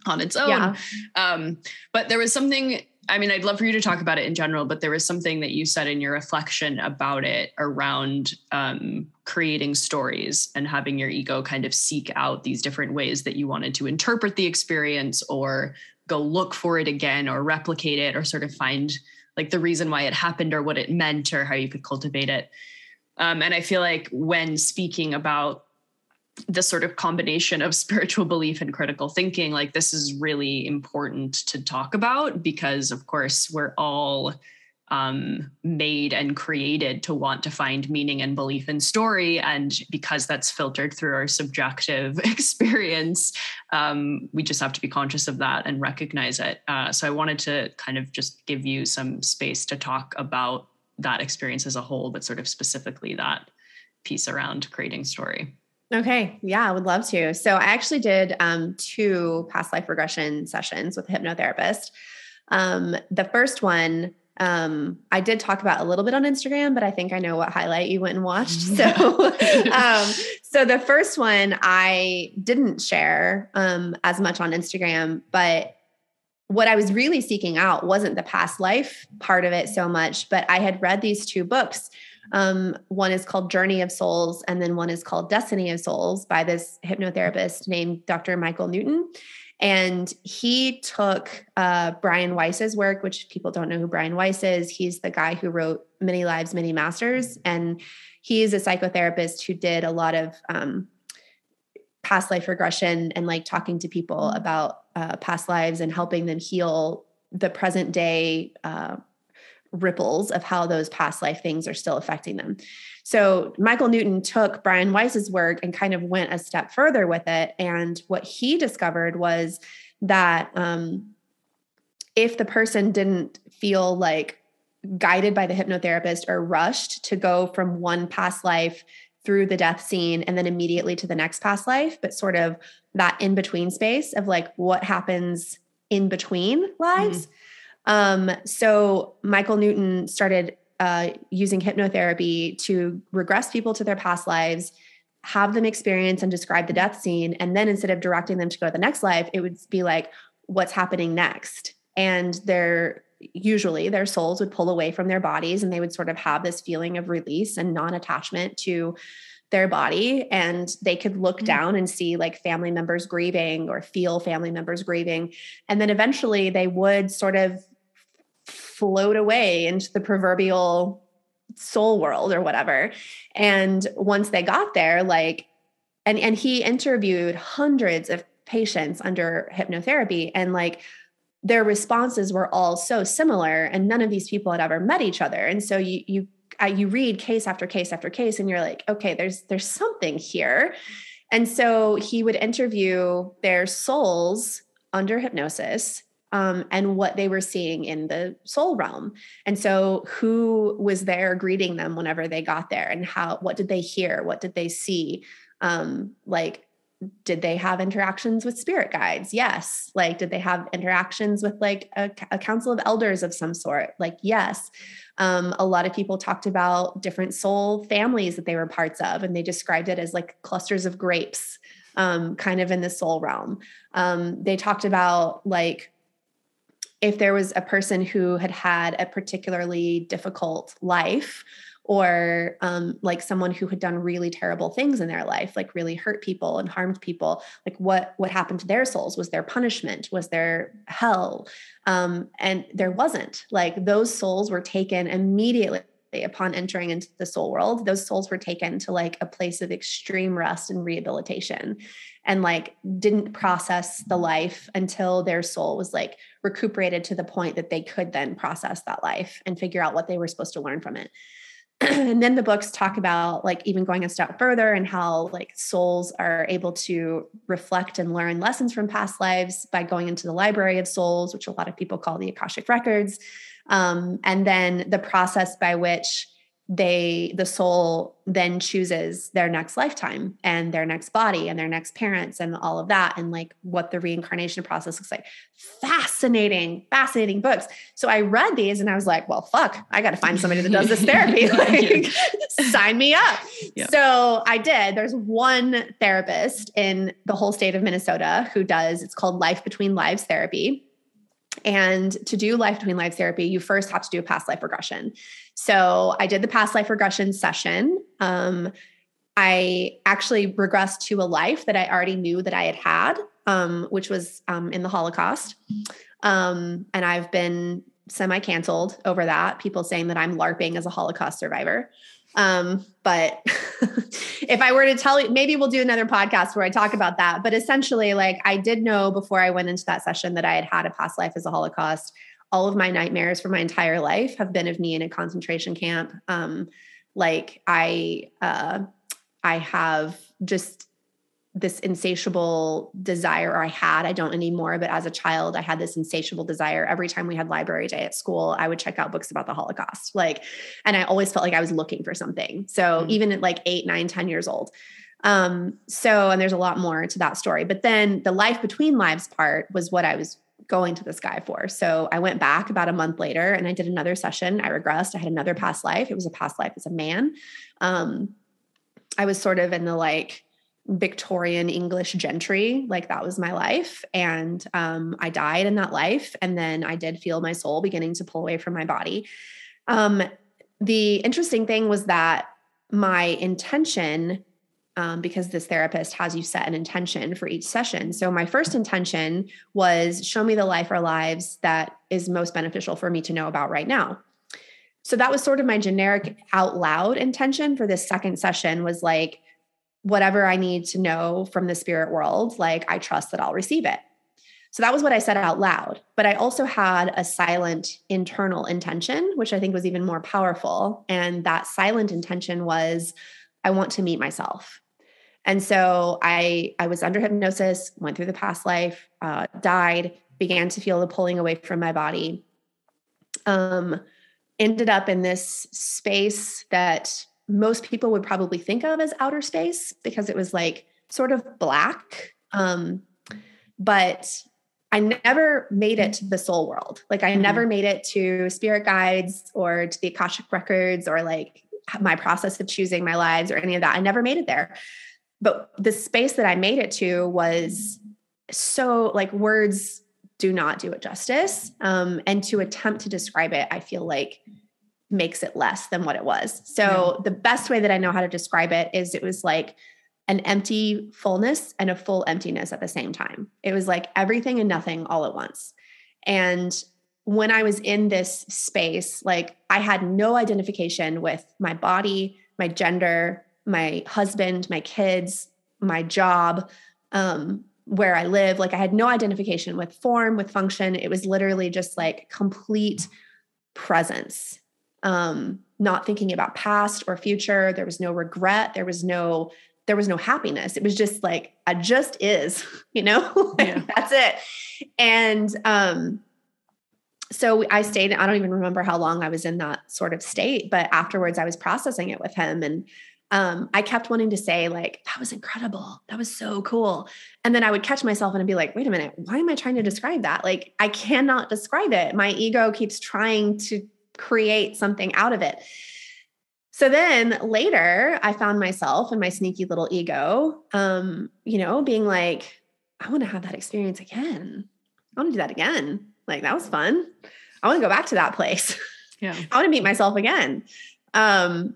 S1: on its own?
S3: Yeah.
S1: Um, but there was something, I mean, I'd love for you to talk about it in general, but there was something that you said in your reflection about it around um, creating stories and having your ego kind of seek out these different ways that you wanted to interpret the experience or go look for it again or replicate it or sort of find like the reason why it happened or what it meant or how you could cultivate it. Um, and I feel like when speaking about the sort of combination of spiritual belief and critical thinking like this is really important to talk about because of course we're all um, made and created to want to find meaning and belief in story. And because that's filtered through our subjective experience um, we just have to be conscious of that and recognize it. Uh, so i wanted to kind of just give you some space to talk about that experience as a whole but sort of specifically that piece around creating story
S3: Okay. Yeah, I would love to. So I actually did um, two past life regression sessions with a hypnotherapist. Um, the first one, um, I did talk about a little bit on Instagram, but I think I know what highlight you went and watched. So, um, so the first one I didn't share um, as much on Instagram, but what I was really seeking out wasn't the past life part of it so much, but I had read these two books um, one is called Journey of Souls, and then one is called Destiny of Souls by this hypnotherapist named Dr. Michael Newton. And he took uh, Brian Weiss's work, which people don't know who Brian Weiss is. He's the guy who wrote Many Lives, Many Masters. And he is a psychotherapist who did a lot of um, past life regression and like talking to people about uh, past lives and helping them heal the present day uh, ripples of how those past life things are still affecting them. So Michael Newton took Brian Weiss's work and kind of went a step further with it. And what he discovered was that um, if the person didn't feel like guided by the hypnotherapist or rushed to go from one past life through the death scene and then immediately to the next past life, but sort of that in between space of like what happens in between lives. Um, so Michael Newton started uh, using hypnotherapy to regress people to their past lives, have them experience and describe the death scene, and then instead of directing them to go to the next life, it would be like, "What's happening next?" And their usually their souls would pull away from their bodies, and they would sort of have this feeling of release and non-attachment to their body and they could look
S1: Mm.
S3: down and see like family members grieving or feel family members grieving and then eventually they would sort of float away into the proverbial soul world or whatever. And once they got there like and and he interviewed hundreds of patients under hypnotherapy and like their responses were all so similar and none of these people had ever met each other. And so you you uh, you read case after case after case and you're like okay there's there's something here. And so he would interview their souls under hypnosis um, and what they were seeing in the soul realm. And so who was there greeting them whenever they got there? And how what did they hear? What did they see? Um, like did they have interactions with spirit guides? Yes. Like did they have interactions with like a, a council of elders of some sort? Like yes. Um, a lot of people talked about different soul families that they were parts of and they described it as like clusters of grapes um, kind of in the soul realm. Um, they talked about like if there was a person who had had a particularly difficult life or um, like someone who had done really terrible things in their life like really hurt people and harmed people like what what happened to their souls? Was there punishment? Was there hell? Um, and there wasn't. Like those souls were taken immediately upon entering into the soul world. Those souls were taken to like a place of extreme rest and rehabilitation and like didn't process the life until their soul was like recuperated to the point that they could then process that life and figure out what they were supposed to learn from it. And then the books talk about like even going a step further and how like souls are able to reflect and learn lessons from past lives by going into the library of souls which a lot of people call the akashic records. Um, and then the process by which they the soul then chooses their next lifetime and their next body and their next parents and all of that and like what the reincarnation process looks like. Fascinating fascinating books. So i read these and i was like well fuck i got to find somebody that does this therapy. Like sign me up. Yeah. so i did. There's one therapist in the whole state of minnesota who does it's called life between lives therapy and to do life between lives therapy, you first have to do a past life regression. So I did the past life regression session. Um, I actually regressed to a life that I already knew that I had had, um, which was um, in the Holocaust. Um, and I've been semi canceled over that, people saying that I'm LARPing as a Holocaust survivor. Um, but if I were to tell you, maybe we'll do another podcast where I talk about that. But essentially, like I did know before I went into that session that I had had a past life as a Holocaust. All of my nightmares for my entire life have been of me in a concentration camp. Um, like I, uh, I have just this insatiable desire or I had, I don't anymore, but as a child, I had this insatiable desire. Every time we had library day at school, I would check out books about the Holocaust. Like, and I always felt like I was looking for something. So mm-hmm. even at like eight, nine, ten years old. Um, so, and there's a lot more to that story. But then the life between lives part was what I was going to this guy for. So I went back about a month later and I did another session. I regressed. I had another past life. It was a past life as a man. Um, I was sort of in the like, Victorian English gentry. Like that was my life. And um, I died in that life. And then I did feel my soul beginning to pull away from my body. Um, the interesting thing was that my intention, um, because this therapist has you set an intention for each session. So my first intention was show me the life or lives that is most beneficial for me to know about right now. So that was sort of my generic out loud intention for this second session was like, whatever I need to know from the spirit world, like I trust that I'll receive it. So that was what I said out loud. But I also had a silent internal intention, which I think was even more powerful. And that silent intention was I want to meet myself. And so I I was under hypnosis, went through the past life, uh, died, began to feel the pulling away from my body. Um, ended up in this space that most people would probably think of as outer space because it was like sort of black. Um, but I never made it to the soul world. Like I mm-hmm. never made it to spirit guides or to the Akashic records or like my process of choosing my lives or any of that. I never made it there. But the space that I made it to was so like words do not do it justice. Um, and to attempt to describe it, I feel like makes it less than what it was. So yeah. the best way that I know how to describe it is it was like an empty fullness and a full emptiness at the same time. It was like everything and nothing all at once. And when I was in this space, like I had no identification with my body, my gender, my husband, my kids, my job, um, where I live. Like I had no identification with form, with function. It was literally just like complete presence um, not thinking about past or future. There was no regret. There was no there was no happiness. It was just like I just is, you know. Yeah. That's it. And um, so I stayed. I don't even remember how long I was in that sort of state, but afterwards I was processing it with him and. Um, I kept wanting to say, like, that was incredible. That was so cool. And then I would catch myself and I'd be like, wait a minute, why am I trying to describe that? Like, I cannot describe it. My ego keeps trying to create something out of it. So then later, I found myself and my sneaky little ego, um, you know, being like, I want to have that experience again. I want to do that again. Like, that was fun. I want to go back to that place. Yeah. I want to meet myself again. Um,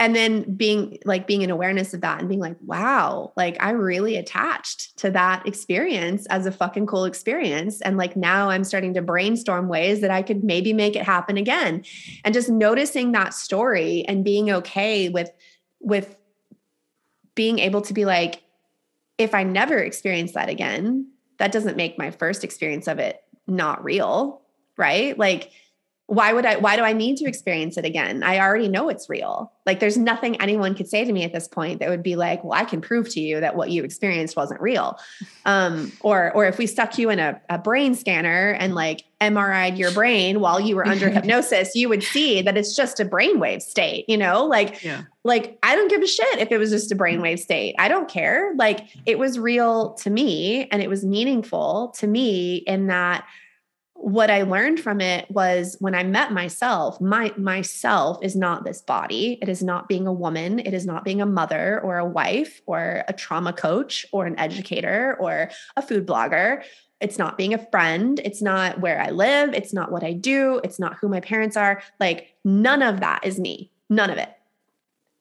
S3: and then being like being in awareness of that and being like, wow, like I really attached to that experience as a fucking cool experience. And like now I'm starting to brainstorm ways that I could maybe make it happen again. And just noticing that story and being okay with with being able to be like, if I never experience that again, that doesn't make my first experience of it not real. Right. Like why would I, why do I need to experience it again? I already know it's real. Like there's nothing anyone could say to me at this point that would be like, well, I can prove to you that what you experienced wasn't real. Um, or, or if we stuck you in a, a brain scanner and like MRI'd your brain while you were under hypnosis, you would see that it's just a brainwave state, you know, like, yeah. like I don't give a shit if it was just a brainwave state. I don't care. Like it was real to me and it was meaningful to me in that what I learned from it was when I met myself, my myself is not this body. It is not being a woman. It is not being a mother or a wife or a trauma coach or an educator or a food blogger. It's not being a friend. It's not where I live. It's not what I do. It's not who my parents are. Like none of that is me. None of it.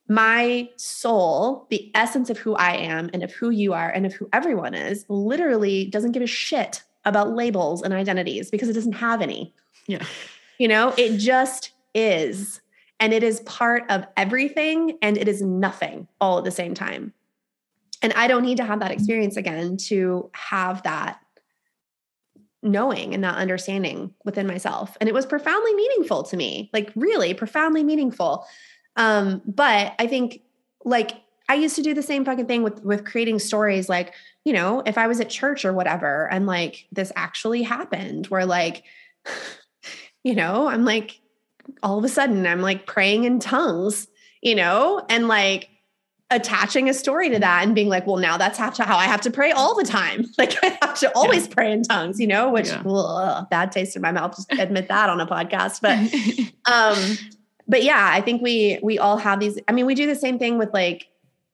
S3: My soul, the essence of who I am and of who you are and of who everyone is, literally doesn't give a shit about labels and identities because it doesn't have any.
S6: Yeah.
S3: You know, it just is. And it is part of everything and it is nothing all at the same time. And I don't need to have that experience again to have that knowing and that understanding within myself. And it was profoundly meaningful to me, like really profoundly meaningful. Um, but I think like I used to do the same fucking thing with with creating stories like, you know, if I was at church or whatever and like this actually happened where like you know, I'm like all of a sudden I'm like praying in tongues, you know, and like attaching a story to that and being like, well, now that's how I have to pray all the time. Like I have to always yeah. pray in tongues, you know, which yeah. ugh, bad taste in my mouth. Just admit that on a podcast. But um, but yeah, I think we we all have these. I mean, we do the same thing with like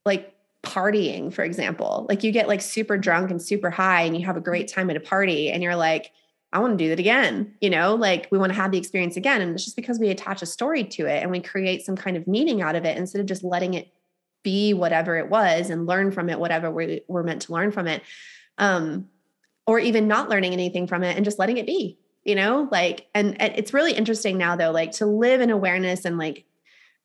S3: like partying, for example. Like you get like super drunk and super high and you have a great time at a party and you're like, I want to do that again. You know, like we want to have the experience again. And it's just because we attach a story to it and we create some kind of meaning out of it instead of just letting it be whatever it was and learn from it, whatever we were meant to learn from it. Um, or even not learning anything from it and just letting it be, you know, like, and, and it's really interesting now though, like to live in awareness and like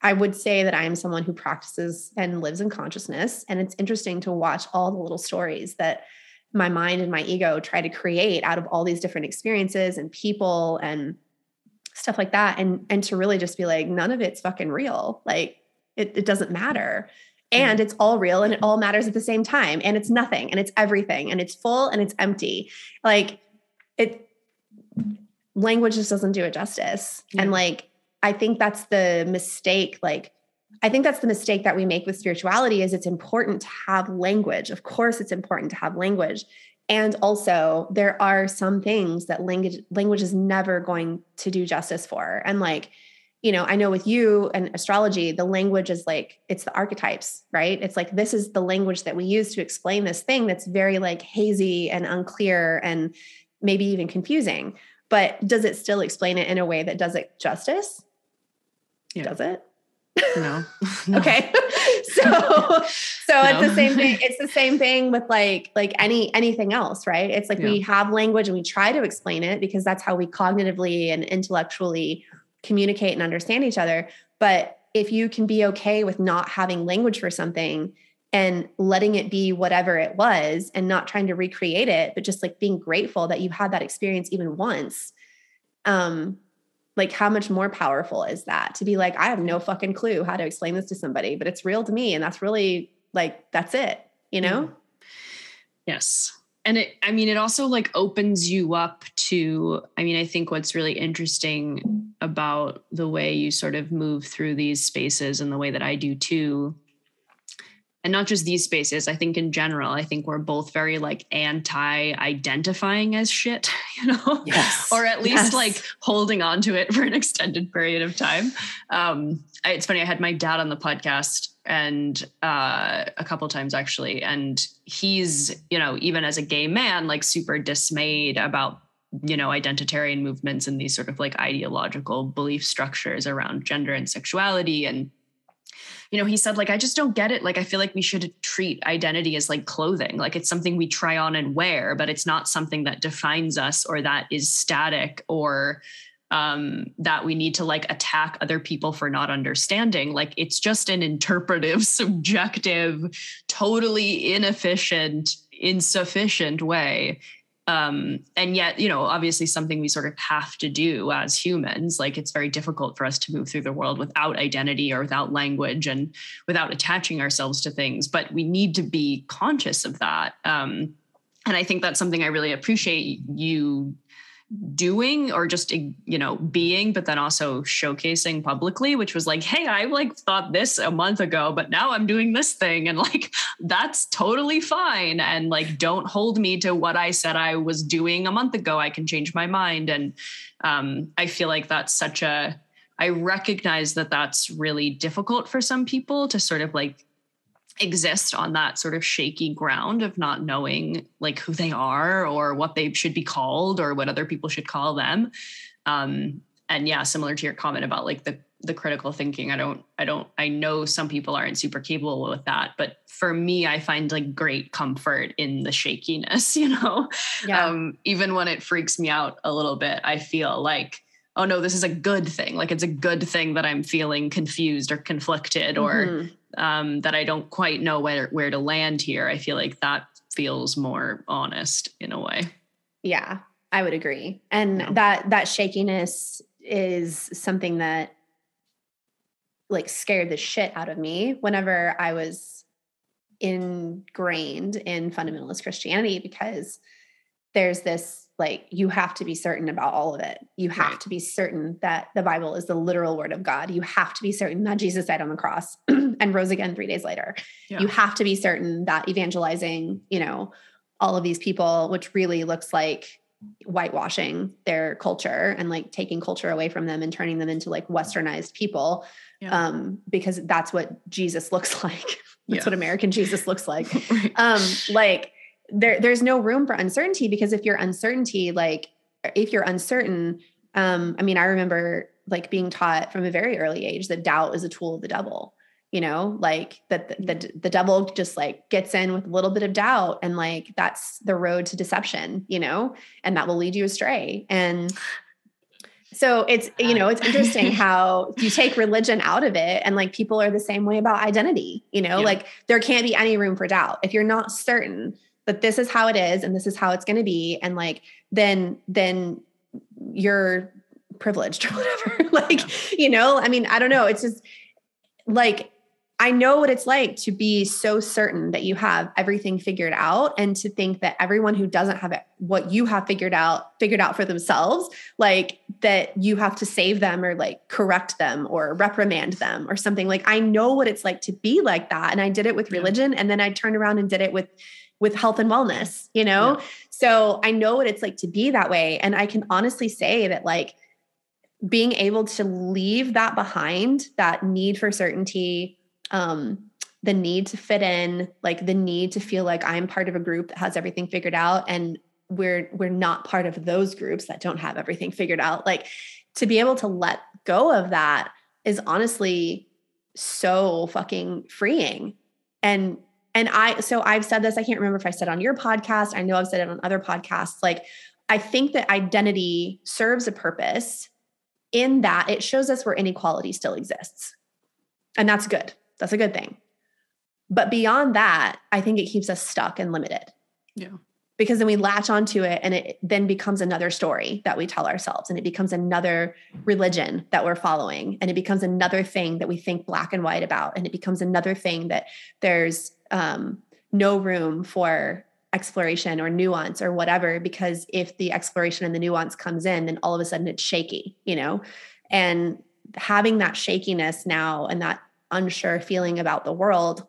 S3: I would say that I am someone who practices and lives in consciousness. And it's interesting to watch all the little stories that my mind and my ego try to create out of all these different experiences and people and stuff like that. And and to really just be like, none of it's fucking real. Like it, it doesn't matter. Mm-hmm. And it's all real and it all matters at the same time. And it's nothing and it's everything and it's full and it's empty. Like it language just doesn't do it justice. Yeah. And like I think that's the mistake. Like, I think that's the mistake that we make with spirituality is it's important to have language. Of course, it's important to have language. And also, there are some things that language language is never going to do justice for. And like, you know, I know with you and astrology, the language is like it's the archetypes, right? It's like this is the language that we use to explain this thing that's very like hazy and unclear and maybe even confusing. But does it still explain it in a way that does it justice? Yeah. Does it?
S6: No.
S3: no. okay. so so no. it's the same thing. It's the same thing with like like any anything else, right? It's like yeah. we have language and we try to explain it because that's how we cognitively and intellectually communicate and understand each other. But if you can be okay with not having language for something and letting it be whatever it was and not trying to recreate it, but just like being grateful that you had that experience even once, um, like how much more powerful is that to be like i have no fucking clue how to explain this to somebody but it's real to me and that's really like that's it you know?
S6: Mm. yes. And it i mean it also like opens you up to i mean i think what's really interesting about the way you sort of move through these spaces and the way that i do too and not just these spaces i think in general i think we're both very like anti identifying as shit you know
S3: yes.
S6: or at least yes. like holding on to it for an extended period of time um it's funny i had my dad on the podcast and uh a couple times actually and he's you know even as a gay man like super dismayed about
S1: you know identitarian movements and these sort of like ideological belief structures around gender and sexuality and you know he said like i just don't get it like i feel like we should treat identity as like clothing like it's something we try on and wear but it's not something that defines us or that is static or um, that we need to like attack other people for not understanding. Like it's just an interpretive, subjective, totally inefficient, insufficient way. Um, and yet, you know, obviously something we sort of have to do as humans. Like it's very difficult for us to move through the world without identity or without language and without attaching ourselves to things. But we need to be conscious of that. Um, and I think that's something I really appreciate you doing or just you know being but then also showcasing publicly which was like hey i like thought this a month ago but now i'm doing this thing. And like that's totally fine. And like don't hold me to what i said i was doing a month ago. I can change my mind. And um, i feel like that's such a i recognize that that's really difficult for some people to sort of like exist on that sort of shaky ground of not knowing like who they are or what they should be called or what other people should call them. Um and yeah similar to your comment about like the the critical thinking i don't i don't i know some people aren't super capable with that but for me i find like great comfort in the shakiness you know? Yeah. um even when it freaks me out a little bit i feel like oh no this is a good thing. Like it's a good thing that i'm feeling confused or conflicted or mm-hmm um, that I don't quite know where where to land here. I feel like that feels more honest in a way.
S3: Yeah, I would agree. And that that shakiness is something that like scared the shit out of me whenever I was ingrained in fundamentalist Christianity because there's this like you have to be certain about all of it. You have right. to be certain that the Bible is the literal word of God. You have to be certain that Jesus died on the cross and rose again 3 days later. Yeah. You have to be certain that evangelizing, you know, all of these people which really looks like whitewashing their culture and like taking culture away from them and turning them into like westernized people yeah. um because that's what Jesus looks like. that's yeah. what American Jesus looks like. right. Um like there there's no room for uncertainty because if you're uncertainty like if you're uncertain um i mean i remember like being taught from a very early age that doubt is a tool of the devil you know like that the, the, the devil just like gets in with a little bit of doubt and like that's the road to deception you know and that will lead you astray and so it's you know it's interesting how you take religion out of it and like people are the same way about identity you know yeah. like there can't be any room for doubt if you're not certain but this is how it is and this is how it's going to be and like then then you're privileged or whatever like yeah. you know i mean i don't know it's just like I know what it's like to be so certain that you have everything figured out and to think that everyone who doesn't have it, what you have figured out, figured out for themselves, like that you have to save them or like correct them or reprimand them or something. Like I know what it's like to be like that. And I did it with religion. And then I turned around and did it with with health and wellness, you know? Yeah. So I know what it's like to be that way. And I can honestly say that, like, being able to leave that behind, that need for certainty, um, the need to fit in, like the need to feel like I'm part of a group that has everything figured out and we're we're not part of those groups that don't have everything figured out. Like to be able to let go of that is honestly so fucking freeing. And and I, so I've said this, I can't remember if I said on your podcast. I know I've said it on other podcasts. Like, I think that identity serves a purpose in that it shows us where inequality still exists. And that's good. That's a good thing. But beyond that, I think it keeps us stuck and limited.
S1: Yeah.
S3: Because then we latch onto it and it then becomes another story that we tell ourselves and it becomes another religion that we're following and it becomes another thing that we think black and white about and it becomes another thing that there's um, no room for exploration or nuance or whatever because if the exploration and the nuance comes in then all of a sudden it's shaky you know? And having that shakiness now and that unsure feeling about the world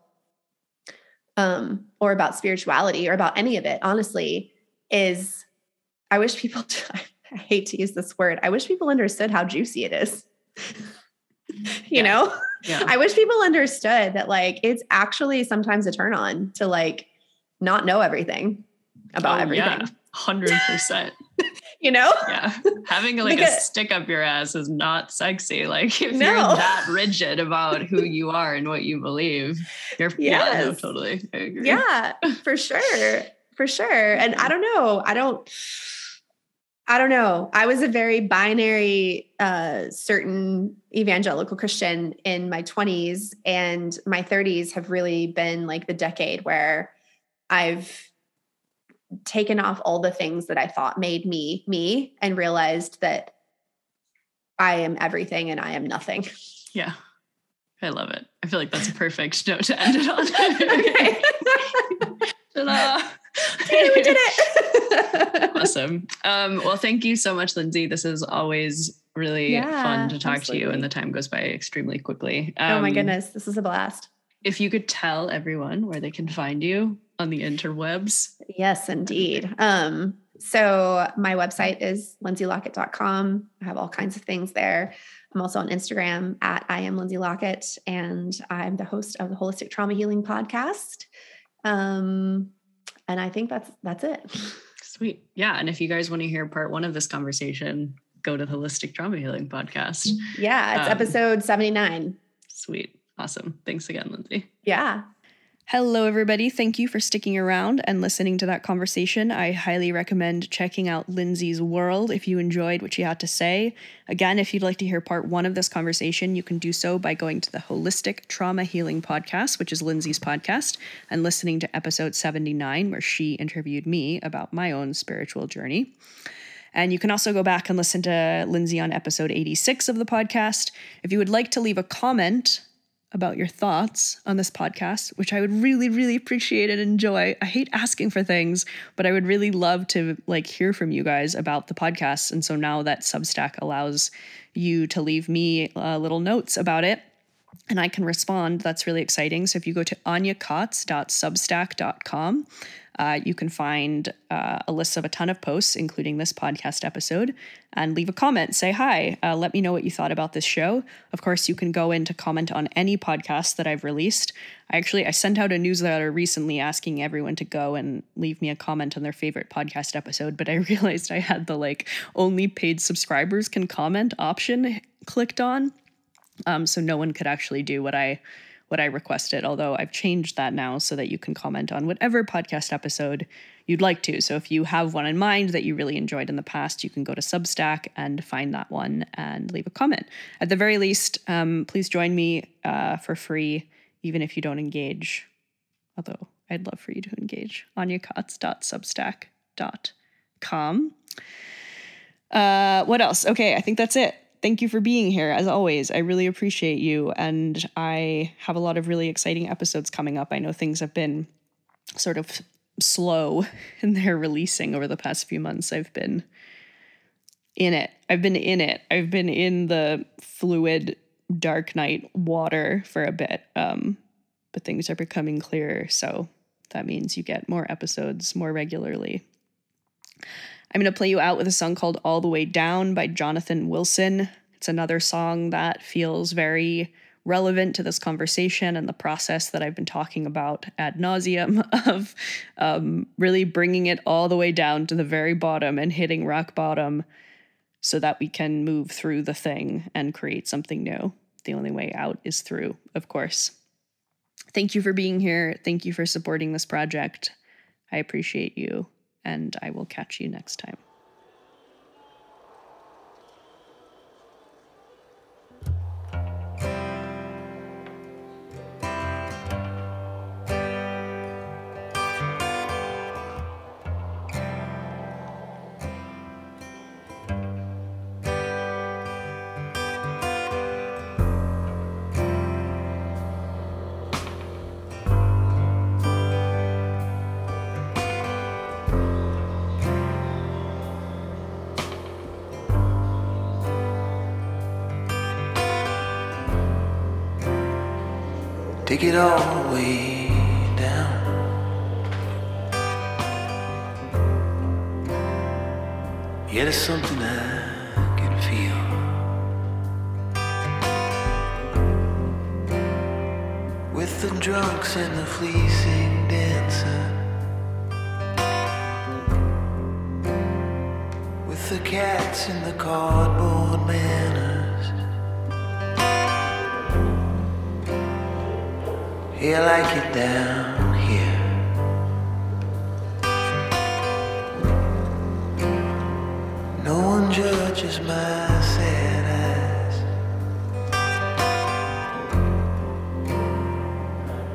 S3: um, or about spirituality or about any of it honestly is i wish people i hate to use this word i wish people understood how juicy it is. You yeah. know yeah. I wish people understood that like it's actually sometimes a turn on to like not know everything about oh, everything.
S1: Hundred percent.
S3: you know?
S6: Yeah. Having like
S3: Because-
S6: a stick up your ass is not sexy. Like if
S3: No.
S6: you're that rigid about who you are and what you believe, you're yeah, no, totally. I agree.
S3: Yeah, for sure. For sure. And I don't know. I don't I don't know. I was a very binary uh certain evangelical Christian in my 20s and my 30s have really been like the decade where I've taken off all the things that I thought made me me and realized that I am everything and I am nothing.
S6: Yeah. I love it. I feel like that's a perfect note to end it on.
S3: okay.
S6: Ta-da.
S3: We did it.
S6: awesome. Um, well, thank you so much, Lindsey. This is always really
S3: Yeah,
S6: fun to talk to you, and the time goes by extremely quickly.
S3: oh my
S6: Um,
S3: goodness, this is a blast.
S6: If you could tell everyone where they can find you on the interwebs.
S3: Yes, indeed. Um, so my website is lindseylockett.com. I have all kinds of things there. I'm also on Instagram at I am Lindsey Lockett, and I'm the host of the Holistic Trauma Healing Podcast. Um, and I think that's that's it.
S6: Sweet. Yeah. And if you guys want to hear part one of this conversation, go to the Holistic Trauma Healing Podcast.
S3: Yeah, it's
S6: Um,
S3: episode 79.
S6: Sweet. Awesome. Thanks again, Lindsey.
S3: Yeah.
S1: Hello, everybody. Thank you for sticking around and listening to that conversation. I highly recommend checking out Lindsey's World if you enjoyed what she had to say. Again, if you'd like to hear part one of this conversation, you can do so by going to the Holistic Trauma Healing Podcast, which is Lindsey's podcast, and listening to episode 79, where she interviewed me about my own spiritual journey. And you can also go back and listen to Lindsey on episode 86 of the podcast. If you would like to leave a comment about your thoughts on this podcast, which I would really, really appreciate and enjoy. I hate asking for things, but I would really love to like hear from you guys about the podcast. And so now that Substack allows you to leave me uh, little notes about it, and I can respond. That's really exciting. So if you go to anyakaats.substack.com, uh, you can find uh, a list of a ton of posts, including this podcast episode, and leave a comment. Say hi. Uh, let me know what you thought about this show. Of course, you can go in to comment on any podcast that I've released. I actually I sent out a newsletter recently asking everyone to go and leave me a comment on their favorite podcast episode, but I realized I had the like only paid subscribers can comment option clicked on um, so no one could actually do what I what I requested. Although I've changed that now so that you can comment on whatever podcast episode you'd like to. So if you have one in mind that you really enjoyed in the past, you can go to Substack and find that one and leave a comment. At the very least, um, please join me uh, for free, even if you don't engage. Although I'd love for you to engage. AnyaKaats.substack.com. Uh, what else? Okay, I think that's it. Thank you for being here as always. I really appreciate you. And I have a lot of really exciting episodes coming up. I know things have been sort of slow in their releasing over the past few months. I've been in it. I've been in it. I've been in the fluid dark night water for a bit. Um, but things are becoming clearer. So that means you get more episodes more regularly. I'm going to play you out with a song called All the Way Down by Jonathan Wilson. It's another song that feels very relevant to this conversation and the process that I've been talking about ad nauseum of um, really bringing it all the way down to the very bottom and hitting rock bottom so that we can move through the thing and create something new. The only way out is through, of course. Thank you for being here. Thank you for supporting this project. I appreciate you and I will catch you next time.
S7: Take it all the way down. Yeah, there's something I can feel. With the drunks and the fleecing dancer. With the cats in the cardboard manor. feel like it down here. No one judges my sad eyes.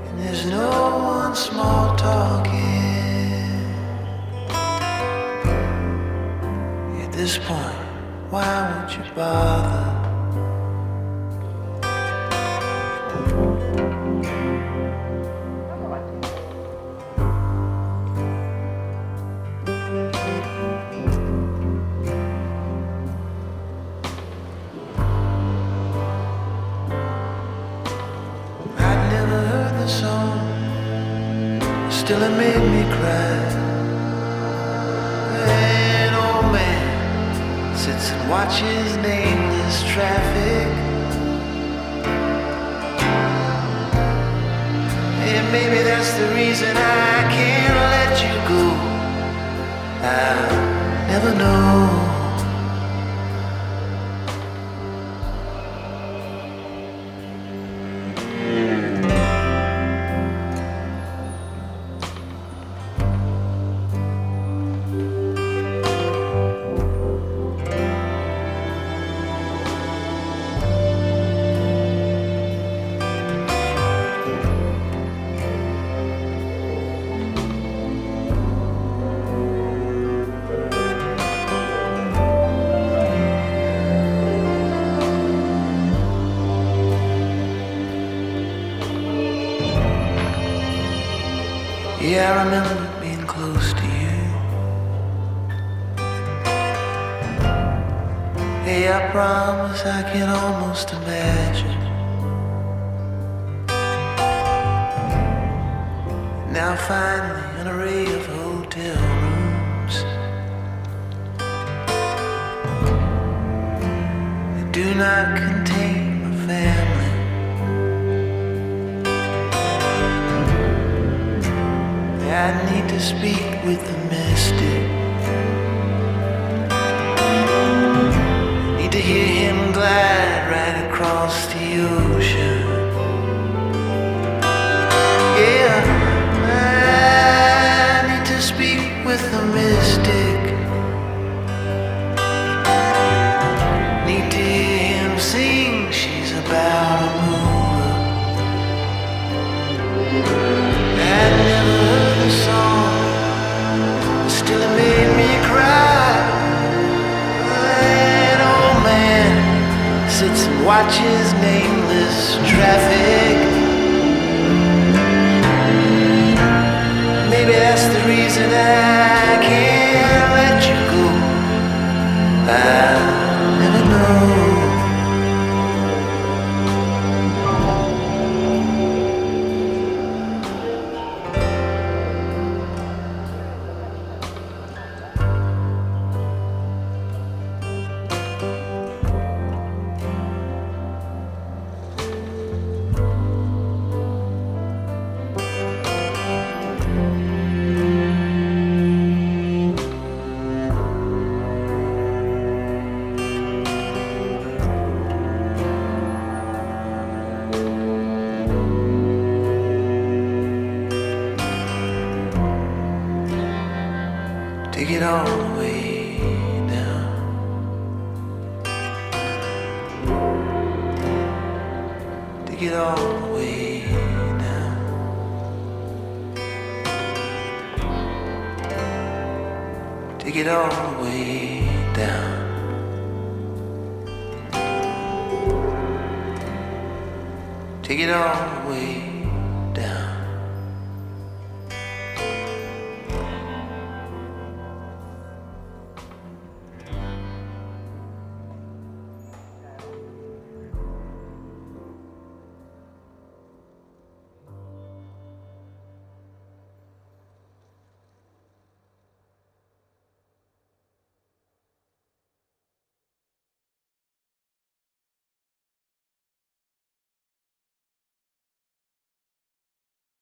S7: And there's no one small talking. At this point, why won't you bother? watches nameless traffic. And maybe that's the reason I can't let you go. I'll never know.